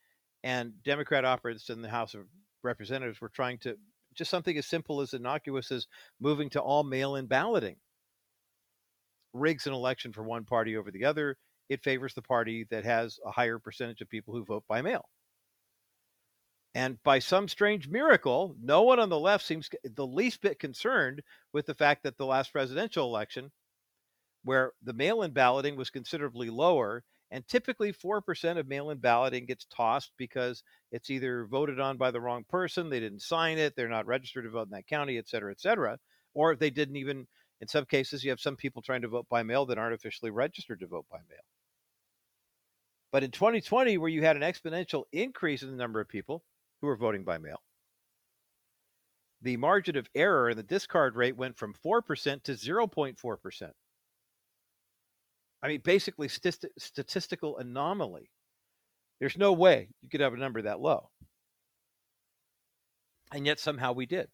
and Democrat operatives in the House of Representatives were trying to just something as simple as innocuous as moving to all mail in balloting. Rigs an election for one party over the other, it favors the party that has a higher percentage of people who vote by mail. And by some strange miracle, no one on the left seems the least bit concerned with the fact that the last presidential election, where the mail in balloting was considerably lower, and typically 4% of mail in balloting gets tossed because it's either voted on by the wrong person, they didn't sign it, they're not registered to vote in that county, et cetera, et cetera, or they didn't even, in some cases, you have some people trying to vote by mail that aren't officially registered to vote by mail. But in 2020, where you had an exponential increase in the number of people who were voting by mail, the margin of error in the discard rate went from 4% to 0.4%. I mean, basically, st- statistical anomaly. There's no way you could have a number that low. And yet, somehow, we did.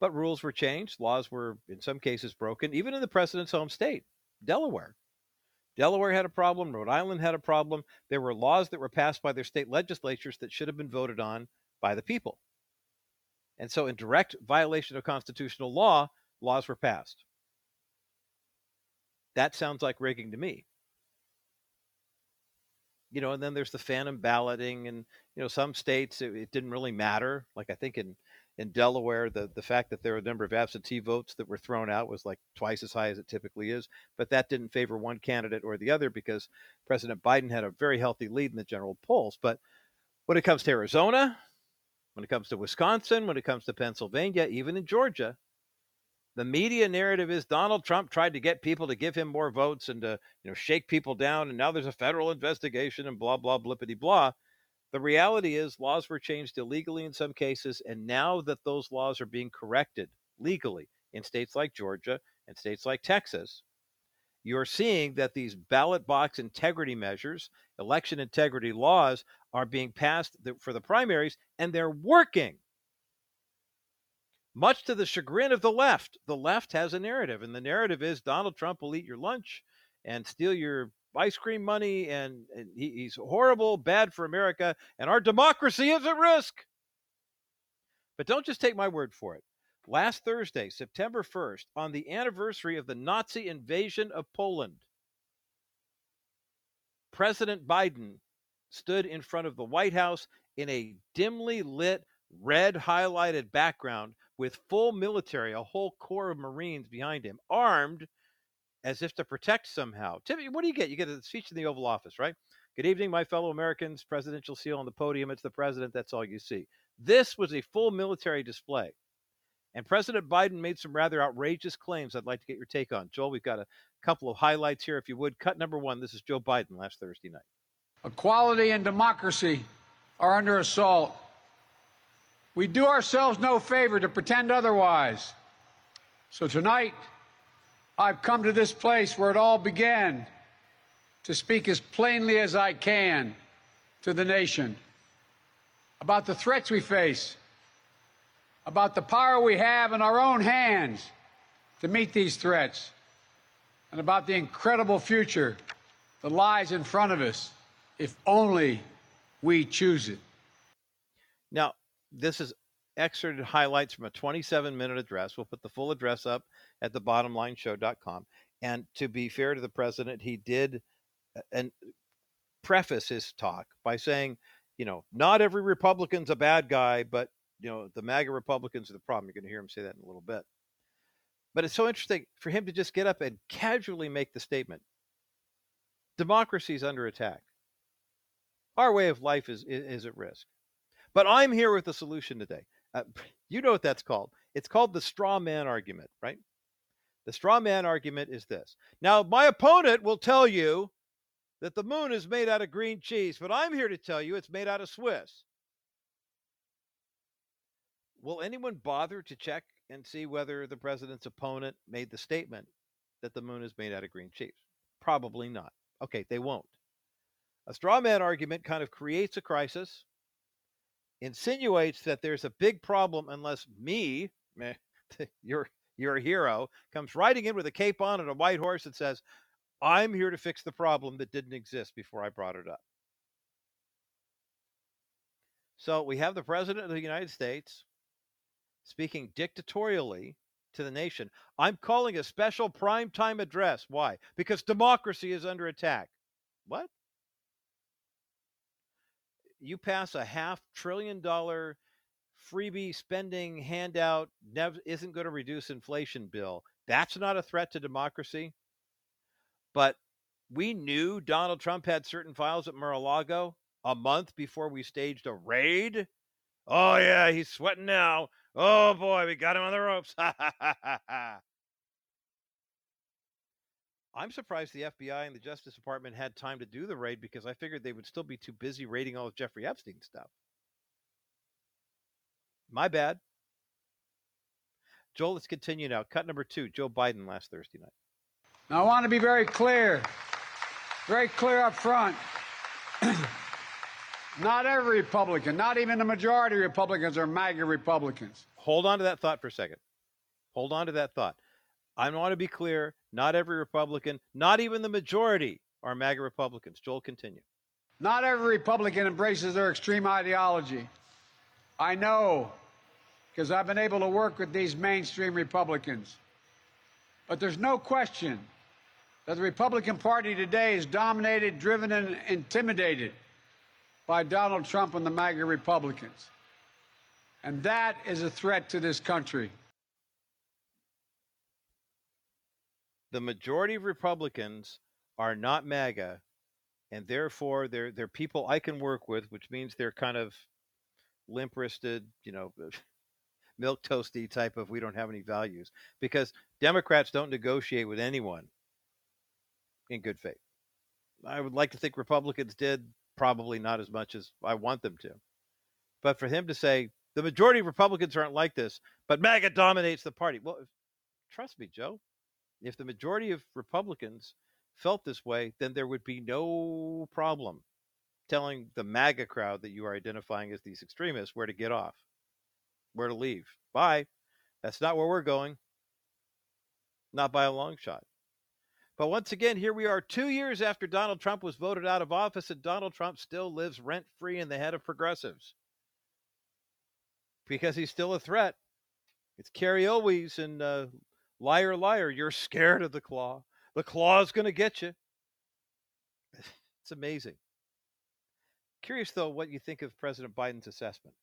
But rules were changed, laws were, in some cases, broken, even in the president's home state, Delaware. Delaware had a problem. Rhode Island had a problem. There were laws that were passed by their state legislatures that should have been voted on by the people. And so, in direct violation of constitutional law, laws were passed. That sounds like rigging to me. You know, and then there's the phantom balloting, and you know, some states it, it didn't really matter. Like I think in in Delaware, the, the fact that there were a number of absentee votes that were thrown out was like twice as high as it typically is. But that didn't favor one candidate or the other because President Biden had a very healthy lead in the general polls. But when it comes to Arizona, when it comes to Wisconsin, when it comes to Pennsylvania, even in Georgia, the media narrative is Donald Trump tried to get people to give him more votes and to you know shake people down, and now there's a federal investigation and blah blah blippity blah. The reality is, laws were changed illegally in some cases, and now that those laws are being corrected legally in states like Georgia and states like Texas, you're seeing that these ballot box integrity measures, election integrity laws, are being passed for the primaries, and they're working. Much to the chagrin of the left, the left has a narrative, and the narrative is Donald Trump will eat your lunch and steal your ice cream money and, and he, he's horrible, bad for America, and our democracy is at risk. But don't just take my word for it. Last Thursday, September 1st, on the anniversary of the Nazi invasion of Poland, President Biden stood in front of the White House in a dimly lit, red highlighted background with full military, a whole corps of Marines behind him, armed as if to protect somehow. Timmy, what do you get? You get a speech in the Oval Office, right? Good evening, my fellow Americans. Presidential seal on the podium. It's the president. That's all you see. This was a full military display. And President Biden made some rather outrageous claims I'd like to get your take on. Joel, we've got a couple of highlights here, if you would. Cut number one this is Joe Biden last Thursday night. Equality and democracy are under assault. We do ourselves no favor to pretend otherwise. So tonight, I've come to this place where it all began to speak as plainly as I can to the nation about the threats we face, about the power we have in our own hands to meet these threats, and about the incredible future that lies in front of us if only we choose it. Now, this is excerpted highlights from a 27 minute address. We'll put the full address up at the bottomlineshow.com. And to be fair to the president, he did uh, and preface his talk by saying, you know, not every Republican's a bad guy, but you know, the MAGA Republicans are the problem. You're going to hear him say that in a little bit. But it's so interesting for him to just get up and casually make the statement democracy is under attack. Our way of life is, is, is at risk. But I'm here with a solution today. Uh, [laughs] you know what that's called. It's called the straw man argument, right? The straw man argument is this. Now, my opponent will tell you that the moon is made out of green cheese, but I'm here to tell you it's made out of Swiss. Will anyone bother to check and see whether the president's opponent made the statement that the moon is made out of green cheese? Probably not. Okay, they won't. A straw man argument kind of creates a crisis, insinuates that there's a big problem unless me, [laughs] your your hero, comes riding in with a cape on and a white horse and says, I'm here to fix the problem that didn't exist before I brought it up. So we have the President of the United States speaking dictatorially to the nation. I'm calling a special prime time address. Why? Because democracy is under attack. What? You pass a half trillion dollar freebie spending handout nev- isn't going to reduce inflation bill. That's not a threat to democracy. But we knew Donald Trump had certain files at Mar-a-Lago a month before we staged a raid. Oh yeah, he's sweating now. Oh boy, we got him on the ropes. [laughs] I'm surprised the FBI and the Justice Department had time to do the raid because I figured they would still be too busy raiding all of Jeffrey Epstein stuff. My bad. Joel, let's continue now. Cut number two Joe Biden last Thursday night. Now, I want to be very clear, very clear up front. [clears throat] not every Republican, not even the majority of Republicans are MAGA Republicans. Hold on to that thought for a second. Hold on to that thought. I want to be clear not every Republican, not even the majority, are MAGA Republicans. Joel, continue. Not every Republican embraces their extreme ideology. I know because I've been able to work with these mainstream Republicans. But there's no question that the Republican Party today is dominated, driven, and intimidated by Donald Trump and the MAGA Republicans. And that is a threat to this country. The majority of Republicans are not MAGA, and therefore they're they're people I can work with, which means they're kind of limp wristed, you know, uh, [laughs] milk toasty type of we don't have any values. Because Democrats don't negotiate with anyone in good faith. I would like to think Republicans did, probably not as much as I want them to. But for him to say the majority of Republicans aren't like this, but MAGA dominates the party. Well, trust me, Joe, if the majority of Republicans felt this way, then there would be no problem telling the MAGA crowd that you are identifying as these extremists where to get off, where to leave. Bye. That's not where we're going. Not by a long shot. But once again, here we are two years after Donald Trump was voted out of office, and Donald Trump still lives rent free in the head of progressives because he's still a threat. It's Cary Elwes and uh, Liar Liar. You're scared of the claw. The claw is going to get you. [laughs] It's amazing. Curious, though, what you think of President Biden's assessment.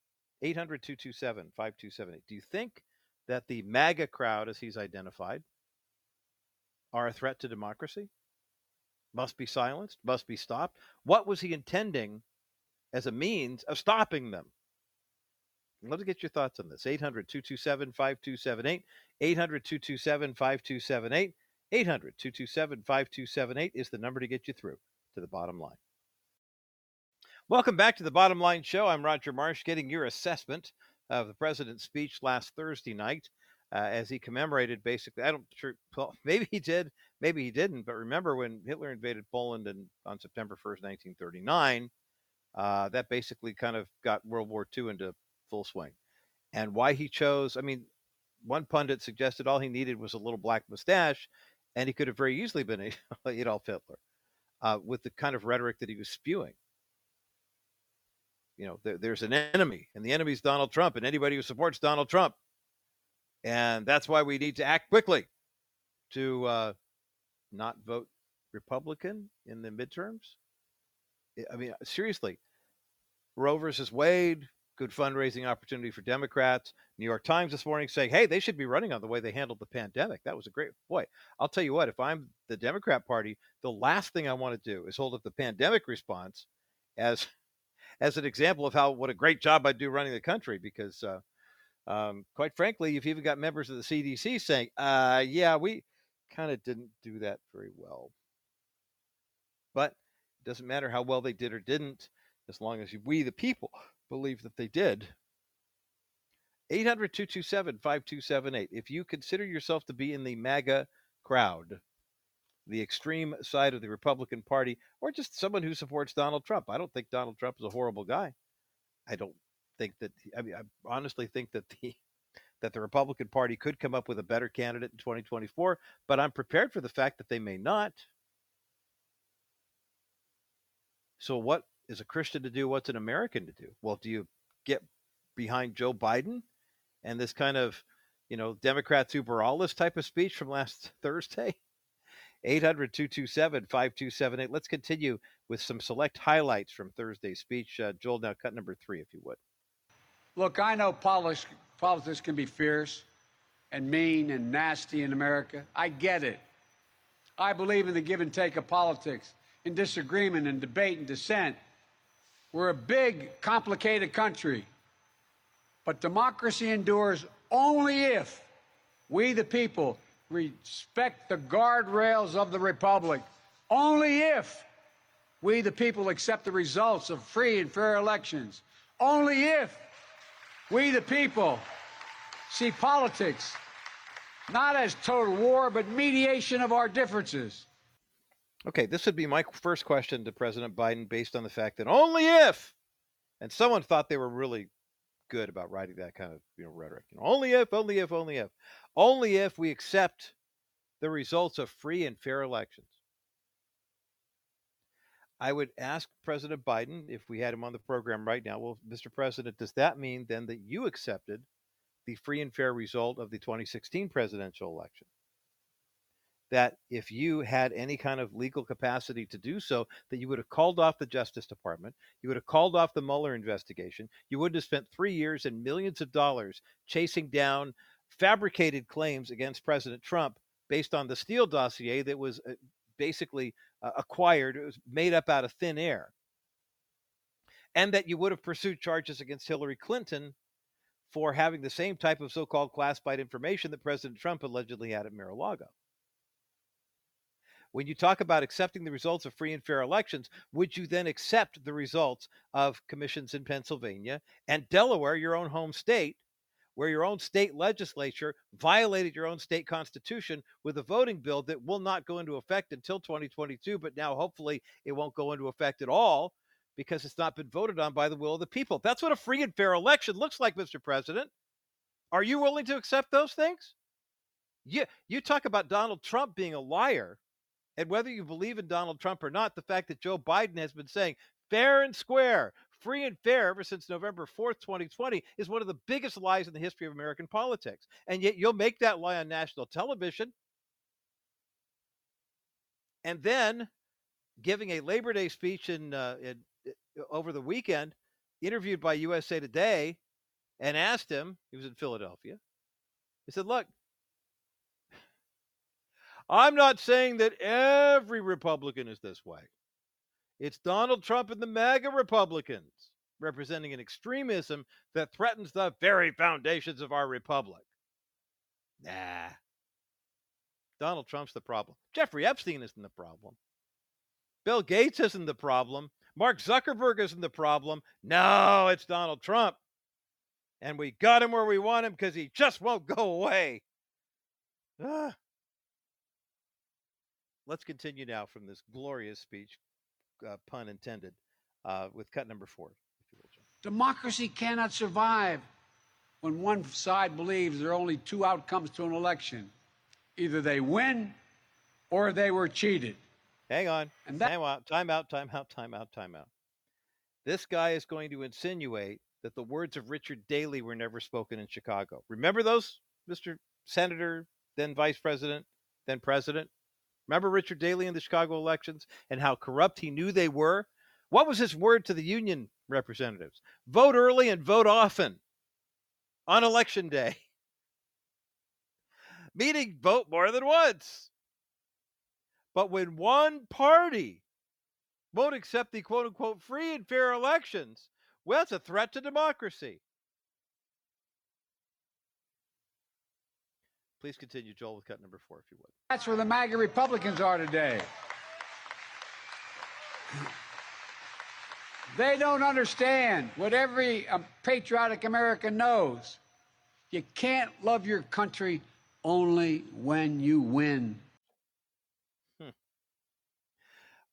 800 227 5278. Do you think that the MAGA crowd, as he's identified, are a threat to democracy? must be silenced, must be stopped. What was he intending as a means of stopping them? I'd love to get your thoughts on this. 800 227 5278. 800 227 5278. 800 227 5278 is the number to get you through to the bottom line. Welcome back to the Bottom Line Show. I'm Roger Marsh, getting your assessment of the president's speech last Thursday night uh, as he commemorated basically. I don't sure, well, [laughs] maybe he did, maybe he didn't, but remember when Hitler invaded Poland in, on September 1st, 1939, uh, that basically kind of got World War II into full swing. And why he chose, I mean, one pundit suggested all he needed was a little black mustache, and he could have very easily been [laughs] Adolf Hitler uh, with the kind of rhetoric that he was spewing. You know, there, there's an enemy, and the enemy is Donald Trump, and anybody who supports Donald Trump. And that's why we need to act quickly to uh, not vote Republican in the midterms. I mean, seriously, Roe versus Wade, good fundraising opportunity for Democrats. New York Times this morning saying, hey, they should be running on the way they handled the pandemic. That was a great boy. I'll tell you what, if I'm the Democrat Party, the last thing I want to do is hold up the pandemic response as [laughs] as an example of how what a great job I do running the country because uh, um, quite frankly, you've even got members of the CDC saying, uh, yeah, we kind of didn't do that very well. But it doesn't matter how well they did or didn't, as long as we, the people, believe that they did. 800 227 5278. If you consider yourself to be in the MAGA crowd, the extreme side of the Republican Party, or just someone who supports Donald Trump, I don't think Donald Trump is a horrible guy. I don't think that, I mean, I honestly think that the [laughs] that the Republican Party could come up with a better candidate in 2024, but I'm prepared for the fact that they may not. So, what is a Christian to do? What's an American to do? Well, do you get behind Joe Biden and this kind of, you know, Democrats uber all this type of speech from last [laughs] Thursday? 800 227 5278. Let's continue with some select highlights from Thursday's speech. Uh, Joel, now cut number three, if you would. Look, I know politics, politics can be fierce and mean and nasty in America. I get it. I believe in the give and take of politics, in disagreement and debate and dissent. We're a big, complicated country. But democracy endures only if we, the people, respect the guardrails of the Republic. Only if we, the people, accept the results of free and fair elections. Only if we, the people, see politics not as total war, but mediation of our differences. Okay, this would be my first question to President Biden based on the fact that only if, and someone thought they were really good about writing that kind of you know rhetoric. You know, only if, only if, only if, only if we accept the results of free and fair elections. I would ask President Biden if we had him on the program right now. Well, Mr. President, does that mean then that you accepted the free and fair result of the 2016 presidential election? That if you had any kind of legal capacity to do so, that you would have called off the Justice Department, you would have called off the Mueller investigation, you wouldn't have spent three years and millions of dollars chasing down fabricated claims against President Trump based on the Steele dossier that was uh, basically uh, acquired, it was made up out of thin air. And that you would have pursued charges against Hillary Clinton for having the same type of so called classified information that President Trump allegedly had at Mar a Lago. When you talk about accepting the results of free and fair elections, would you then accept the results of commissions in Pennsylvania and Delaware, your own home state, where your own state legislature violated your own state constitution with a voting bill that will not go into effect until 2022, but now hopefully it won't go into effect at all because it's not been voted on by the will of the people. That's what a free and fair election looks like, Mr. President. Are you willing to accept those things? You, you talk about Donald Trump being a liar, and whether you believe in Donald Trump or not, the fact that Joe Biden has been saying fair and square, free and fair ever since November 4th, 2020, is one of the biggest lies in the history of American politics. And yet you'll make that lie on national television. And then giving a Labor Day speech in, uh, in uh, over the weekend, interviewed by USA Today, and asked him, he was in Philadelphia, he said, Look, I'm not saying that every Republican is this way. It's Donald Trump and the MAGA Republicans representing an extremism that threatens the very foundations of our republic. Nah. Donald Trump's the problem. Jeffrey Epstein isn't the problem. Bill Gates isn't the problem. Mark Zuckerberg isn't the problem. No, it's Donald Trump. And we got him where we want him because he just won't go away. Ah. Let's continue now from this glorious speech, uh, pun intended, uh, with cut number four. Democracy cannot survive when one side believes there are only two outcomes to an election either they win or they were cheated. Hang on. And that- time out, time out, time out, time out, time out. This guy is going to insinuate that the words of Richard Daley were never spoken in Chicago. Remember those, Mr. Senator, then Vice President, then President? Remember Richard Daley in the Chicago elections and how corrupt he knew they were? What was his word to the union representatives? Vote early and vote often on election day. [laughs] Meaning vote more than once. But when one party won't accept the quote unquote free and fair elections, well, it's a threat to democracy. Please continue, Joel, with cut number four, if you would. That's where the MAGA Republicans are today. They don't understand what every um, patriotic American knows. You can't love your country only when you win. Hmm.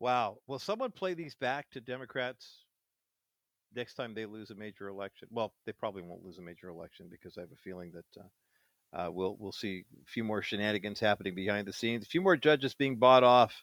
Wow. Will someone play these back to Democrats next time they lose a major election. Well, they probably won't lose a major election because I have a feeling that uh, uh, we'll we'll see a few more shenanigans happening behind the scenes, a few more judges being bought off,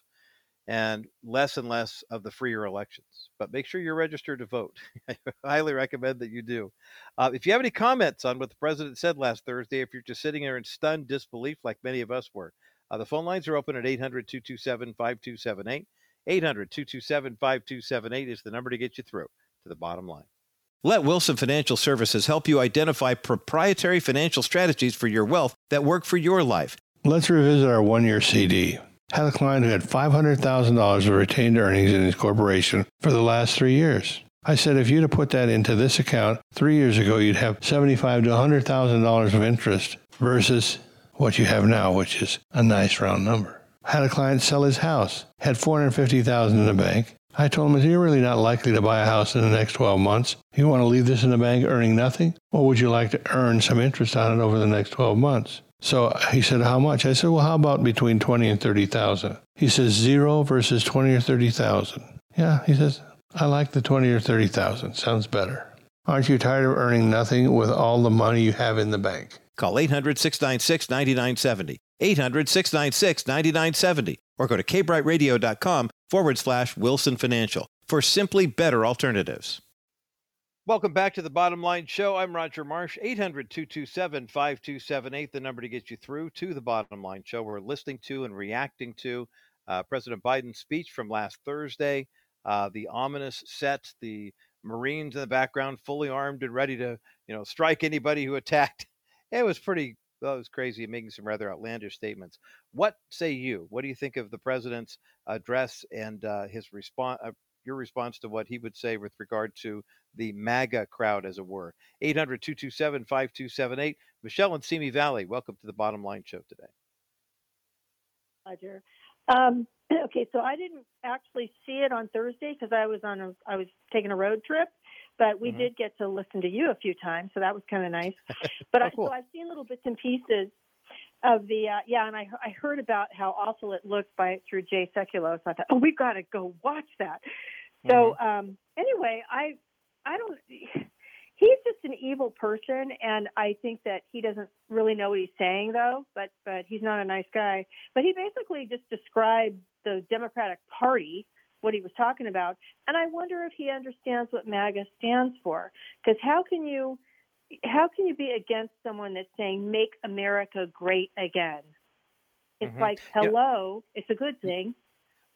and less and less of the freer elections. But make sure you're registered to vote. [laughs] I highly recommend that you do. Uh, if you have any comments on what the president said last Thursday, if you're just sitting there in stunned disbelief like many of us were, uh, the phone lines are open at 800 227 5278. 800 227 5278 is the number to get you through to the bottom line. Let Wilson Financial Services help you identify proprietary financial strategies for your wealth that work for your life. Let's revisit our one year CD. Had a client who had $500,000 of retained earnings in his corporation for the last three years. I said if you'd have put that into this account three years ago, you'd have $75 to $100,000 of interest versus what you have now, which is a nice round number. Had a client sell his house, had 450,000 in the bank, I told him, You're really not likely to buy a house in the next 12 months. You want to leave this in the bank earning nothing? Or would you like to earn some interest on it over the next 12 months? So he said, How much? I said, Well, how about between 20 and 30,000? He says, Zero versus 20 or 30,000. Yeah, he says, I like the 20 or 30,000. Sounds better. Aren't you tired of earning nothing with all the money you have in the bank? Call 800 696 9970. 800 696 9970 or go to kbrightradio.com forward slash Wilson Financial for simply better alternatives. Welcome back to the Bottom Line Show. I'm Roger Marsh. 800 227 5278, the number to get you through to the Bottom Line Show. We're listening to and reacting to uh, President Biden's speech from last Thursday, uh, the ominous set, the Marines in the background, fully armed and ready to, you know, strike anybody who attacked. [laughs] It was pretty that was crazy, making some rather outlandish statements. What say you? What do you think of the president's address and uh, his response? Uh, your response to what he would say with regard to the MAGA crowd, as it were. 800 227 5278. Michelle and Simi Valley, welcome to the Bottom Line Show today. Roger. Um, [clears throat] okay, so I didn't actually see it on Thursday because I was on a I was taking a road trip, but we mm-hmm. did get to listen to you a few times, so that was kind of nice. [laughs] But oh, I, cool. so I've seen little bits and pieces of the uh, yeah, and I I heard about how awful it looked by through Jay Sekulow, so I thought, oh, we've got to go watch that. So mm-hmm. um, anyway, I I don't. He's just an evil person, and I think that he doesn't really know what he's saying, though. But but he's not a nice guy. But he basically just described the Democratic Party what he was talking about. And I wonder if he understands what MAGA stands for. Because how can you how can you be against someone that's saying make America great again? It's mm-hmm. like hello, yeah. it's a good thing.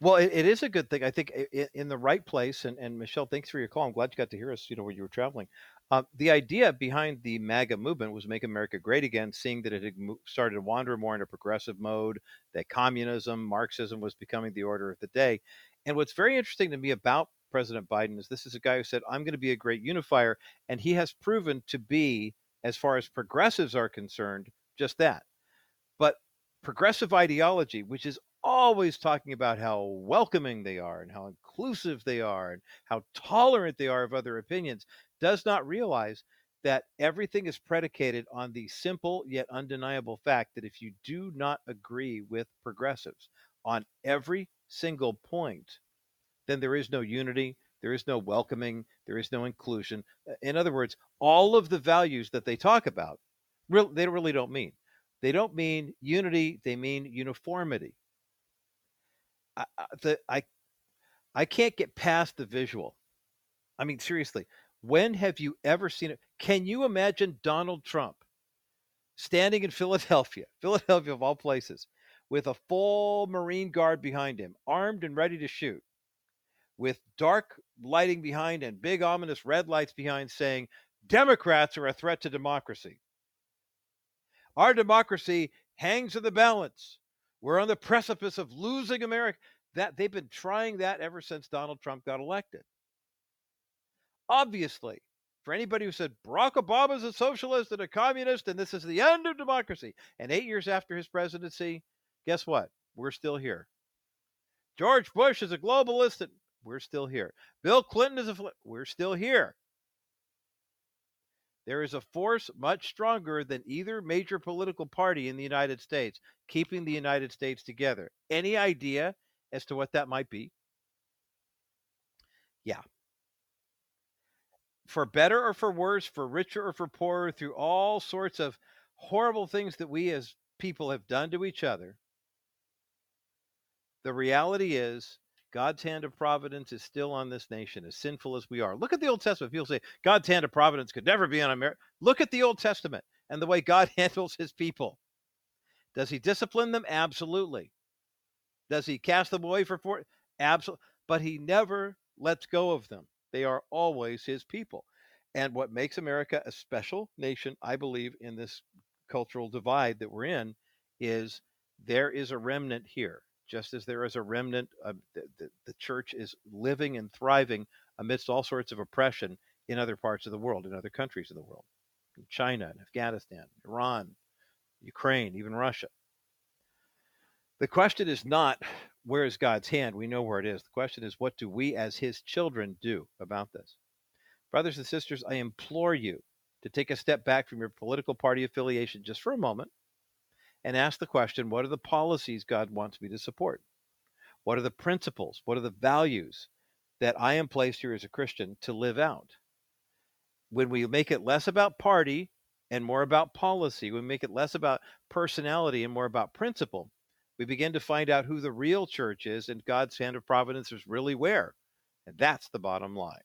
Well, it, it is a good thing. I think in the right place. And, and Michelle, thanks for your call. I'm glad you got to hear us. You know, where you were traveling. Uh, the idea behind the MAGA movement was make America great again, seeing that it had started to wander more into progressive mode, that communism, Marxism was becoming the order of the day. And what's very interesting to me about President Biden is this is a guy who said, I'm going to be a great unifier. And he has proven to be, as far as progressives are concerned, just that. But progressive ideology, which is always talking about how welcoming they are and how inclusive they are and how tolerant they are of other opinions, does not realize that everything is predicated on the simple yet undeniable fact that if you do not agree with progressives on every single point, then there is no unity, there is no welcoming, there is no inclusion. Uh, in other words, all of the values that they talk about, they really don't mean. They don't mean unity, they mean uniformity. I, the, I, I can't get past the visual. I mean, seriously, when have you ever seen it? Can you imagine Donald Trump standing in Philadelphia, [laughs] Philadelphia of all places, with a full Marine Guard behind him, armed and ready to shoot, with dark lighting behind and big ominous red lights behind saying, Democrats are a threat to democracy. Our democracy hangs in the balance. We're on the precipice of losing America. That they've been trying that ever since Donald Trump got elected. Obviously, for anybody who said Barack Obama is a socialist and a communist and this is the end of democracy, and eight years after his presidency, guess what? We're still here. George Bush is a globalist and we're still here. Bill Clinton is a we're still here. There is a force much stronger than either major political party in the United States keeping the United States together. Any idea as to what that might be? Yeah. For better or for worse, for richer or for poorer, through all sorts of horrible things that we as people have done to each other, the reality is God's hand of providence is still on this nation, as sinful as we are. Look at the Old Testament. People say God's hand of providence could never be on America. Look at the Old Testament and the way God [laughs] handles his people. Does he discipline them? Absolutely. Does he cast them away for four? Absolutely. But he never lets go of them. They are always his people. And what makes America a special nation, I believe, in this cultural divide that we're in, is there is a remnant here just as there is a remnant, the, the, the church is living and thriving amidst all sorts of oppression in other parts of the world, in other countries of the world, in China and Afghanistan, Iran, Ukraine, even Russia. The question is not where is God's hand? We know where it is. The question is what do we as his children do about this? Brothers and sisters, I implore you to take a step back from your political party affiliation just for a moment and ask the question what are the policies God wants me to support? What are the principles? What are the values that I am placed here as a Christian to live out? When we make it less about party and more about policy, we make it less about personality and more about principle, we begin to find out who the real church is and God's hand of providence is really where. And that's the bottom line.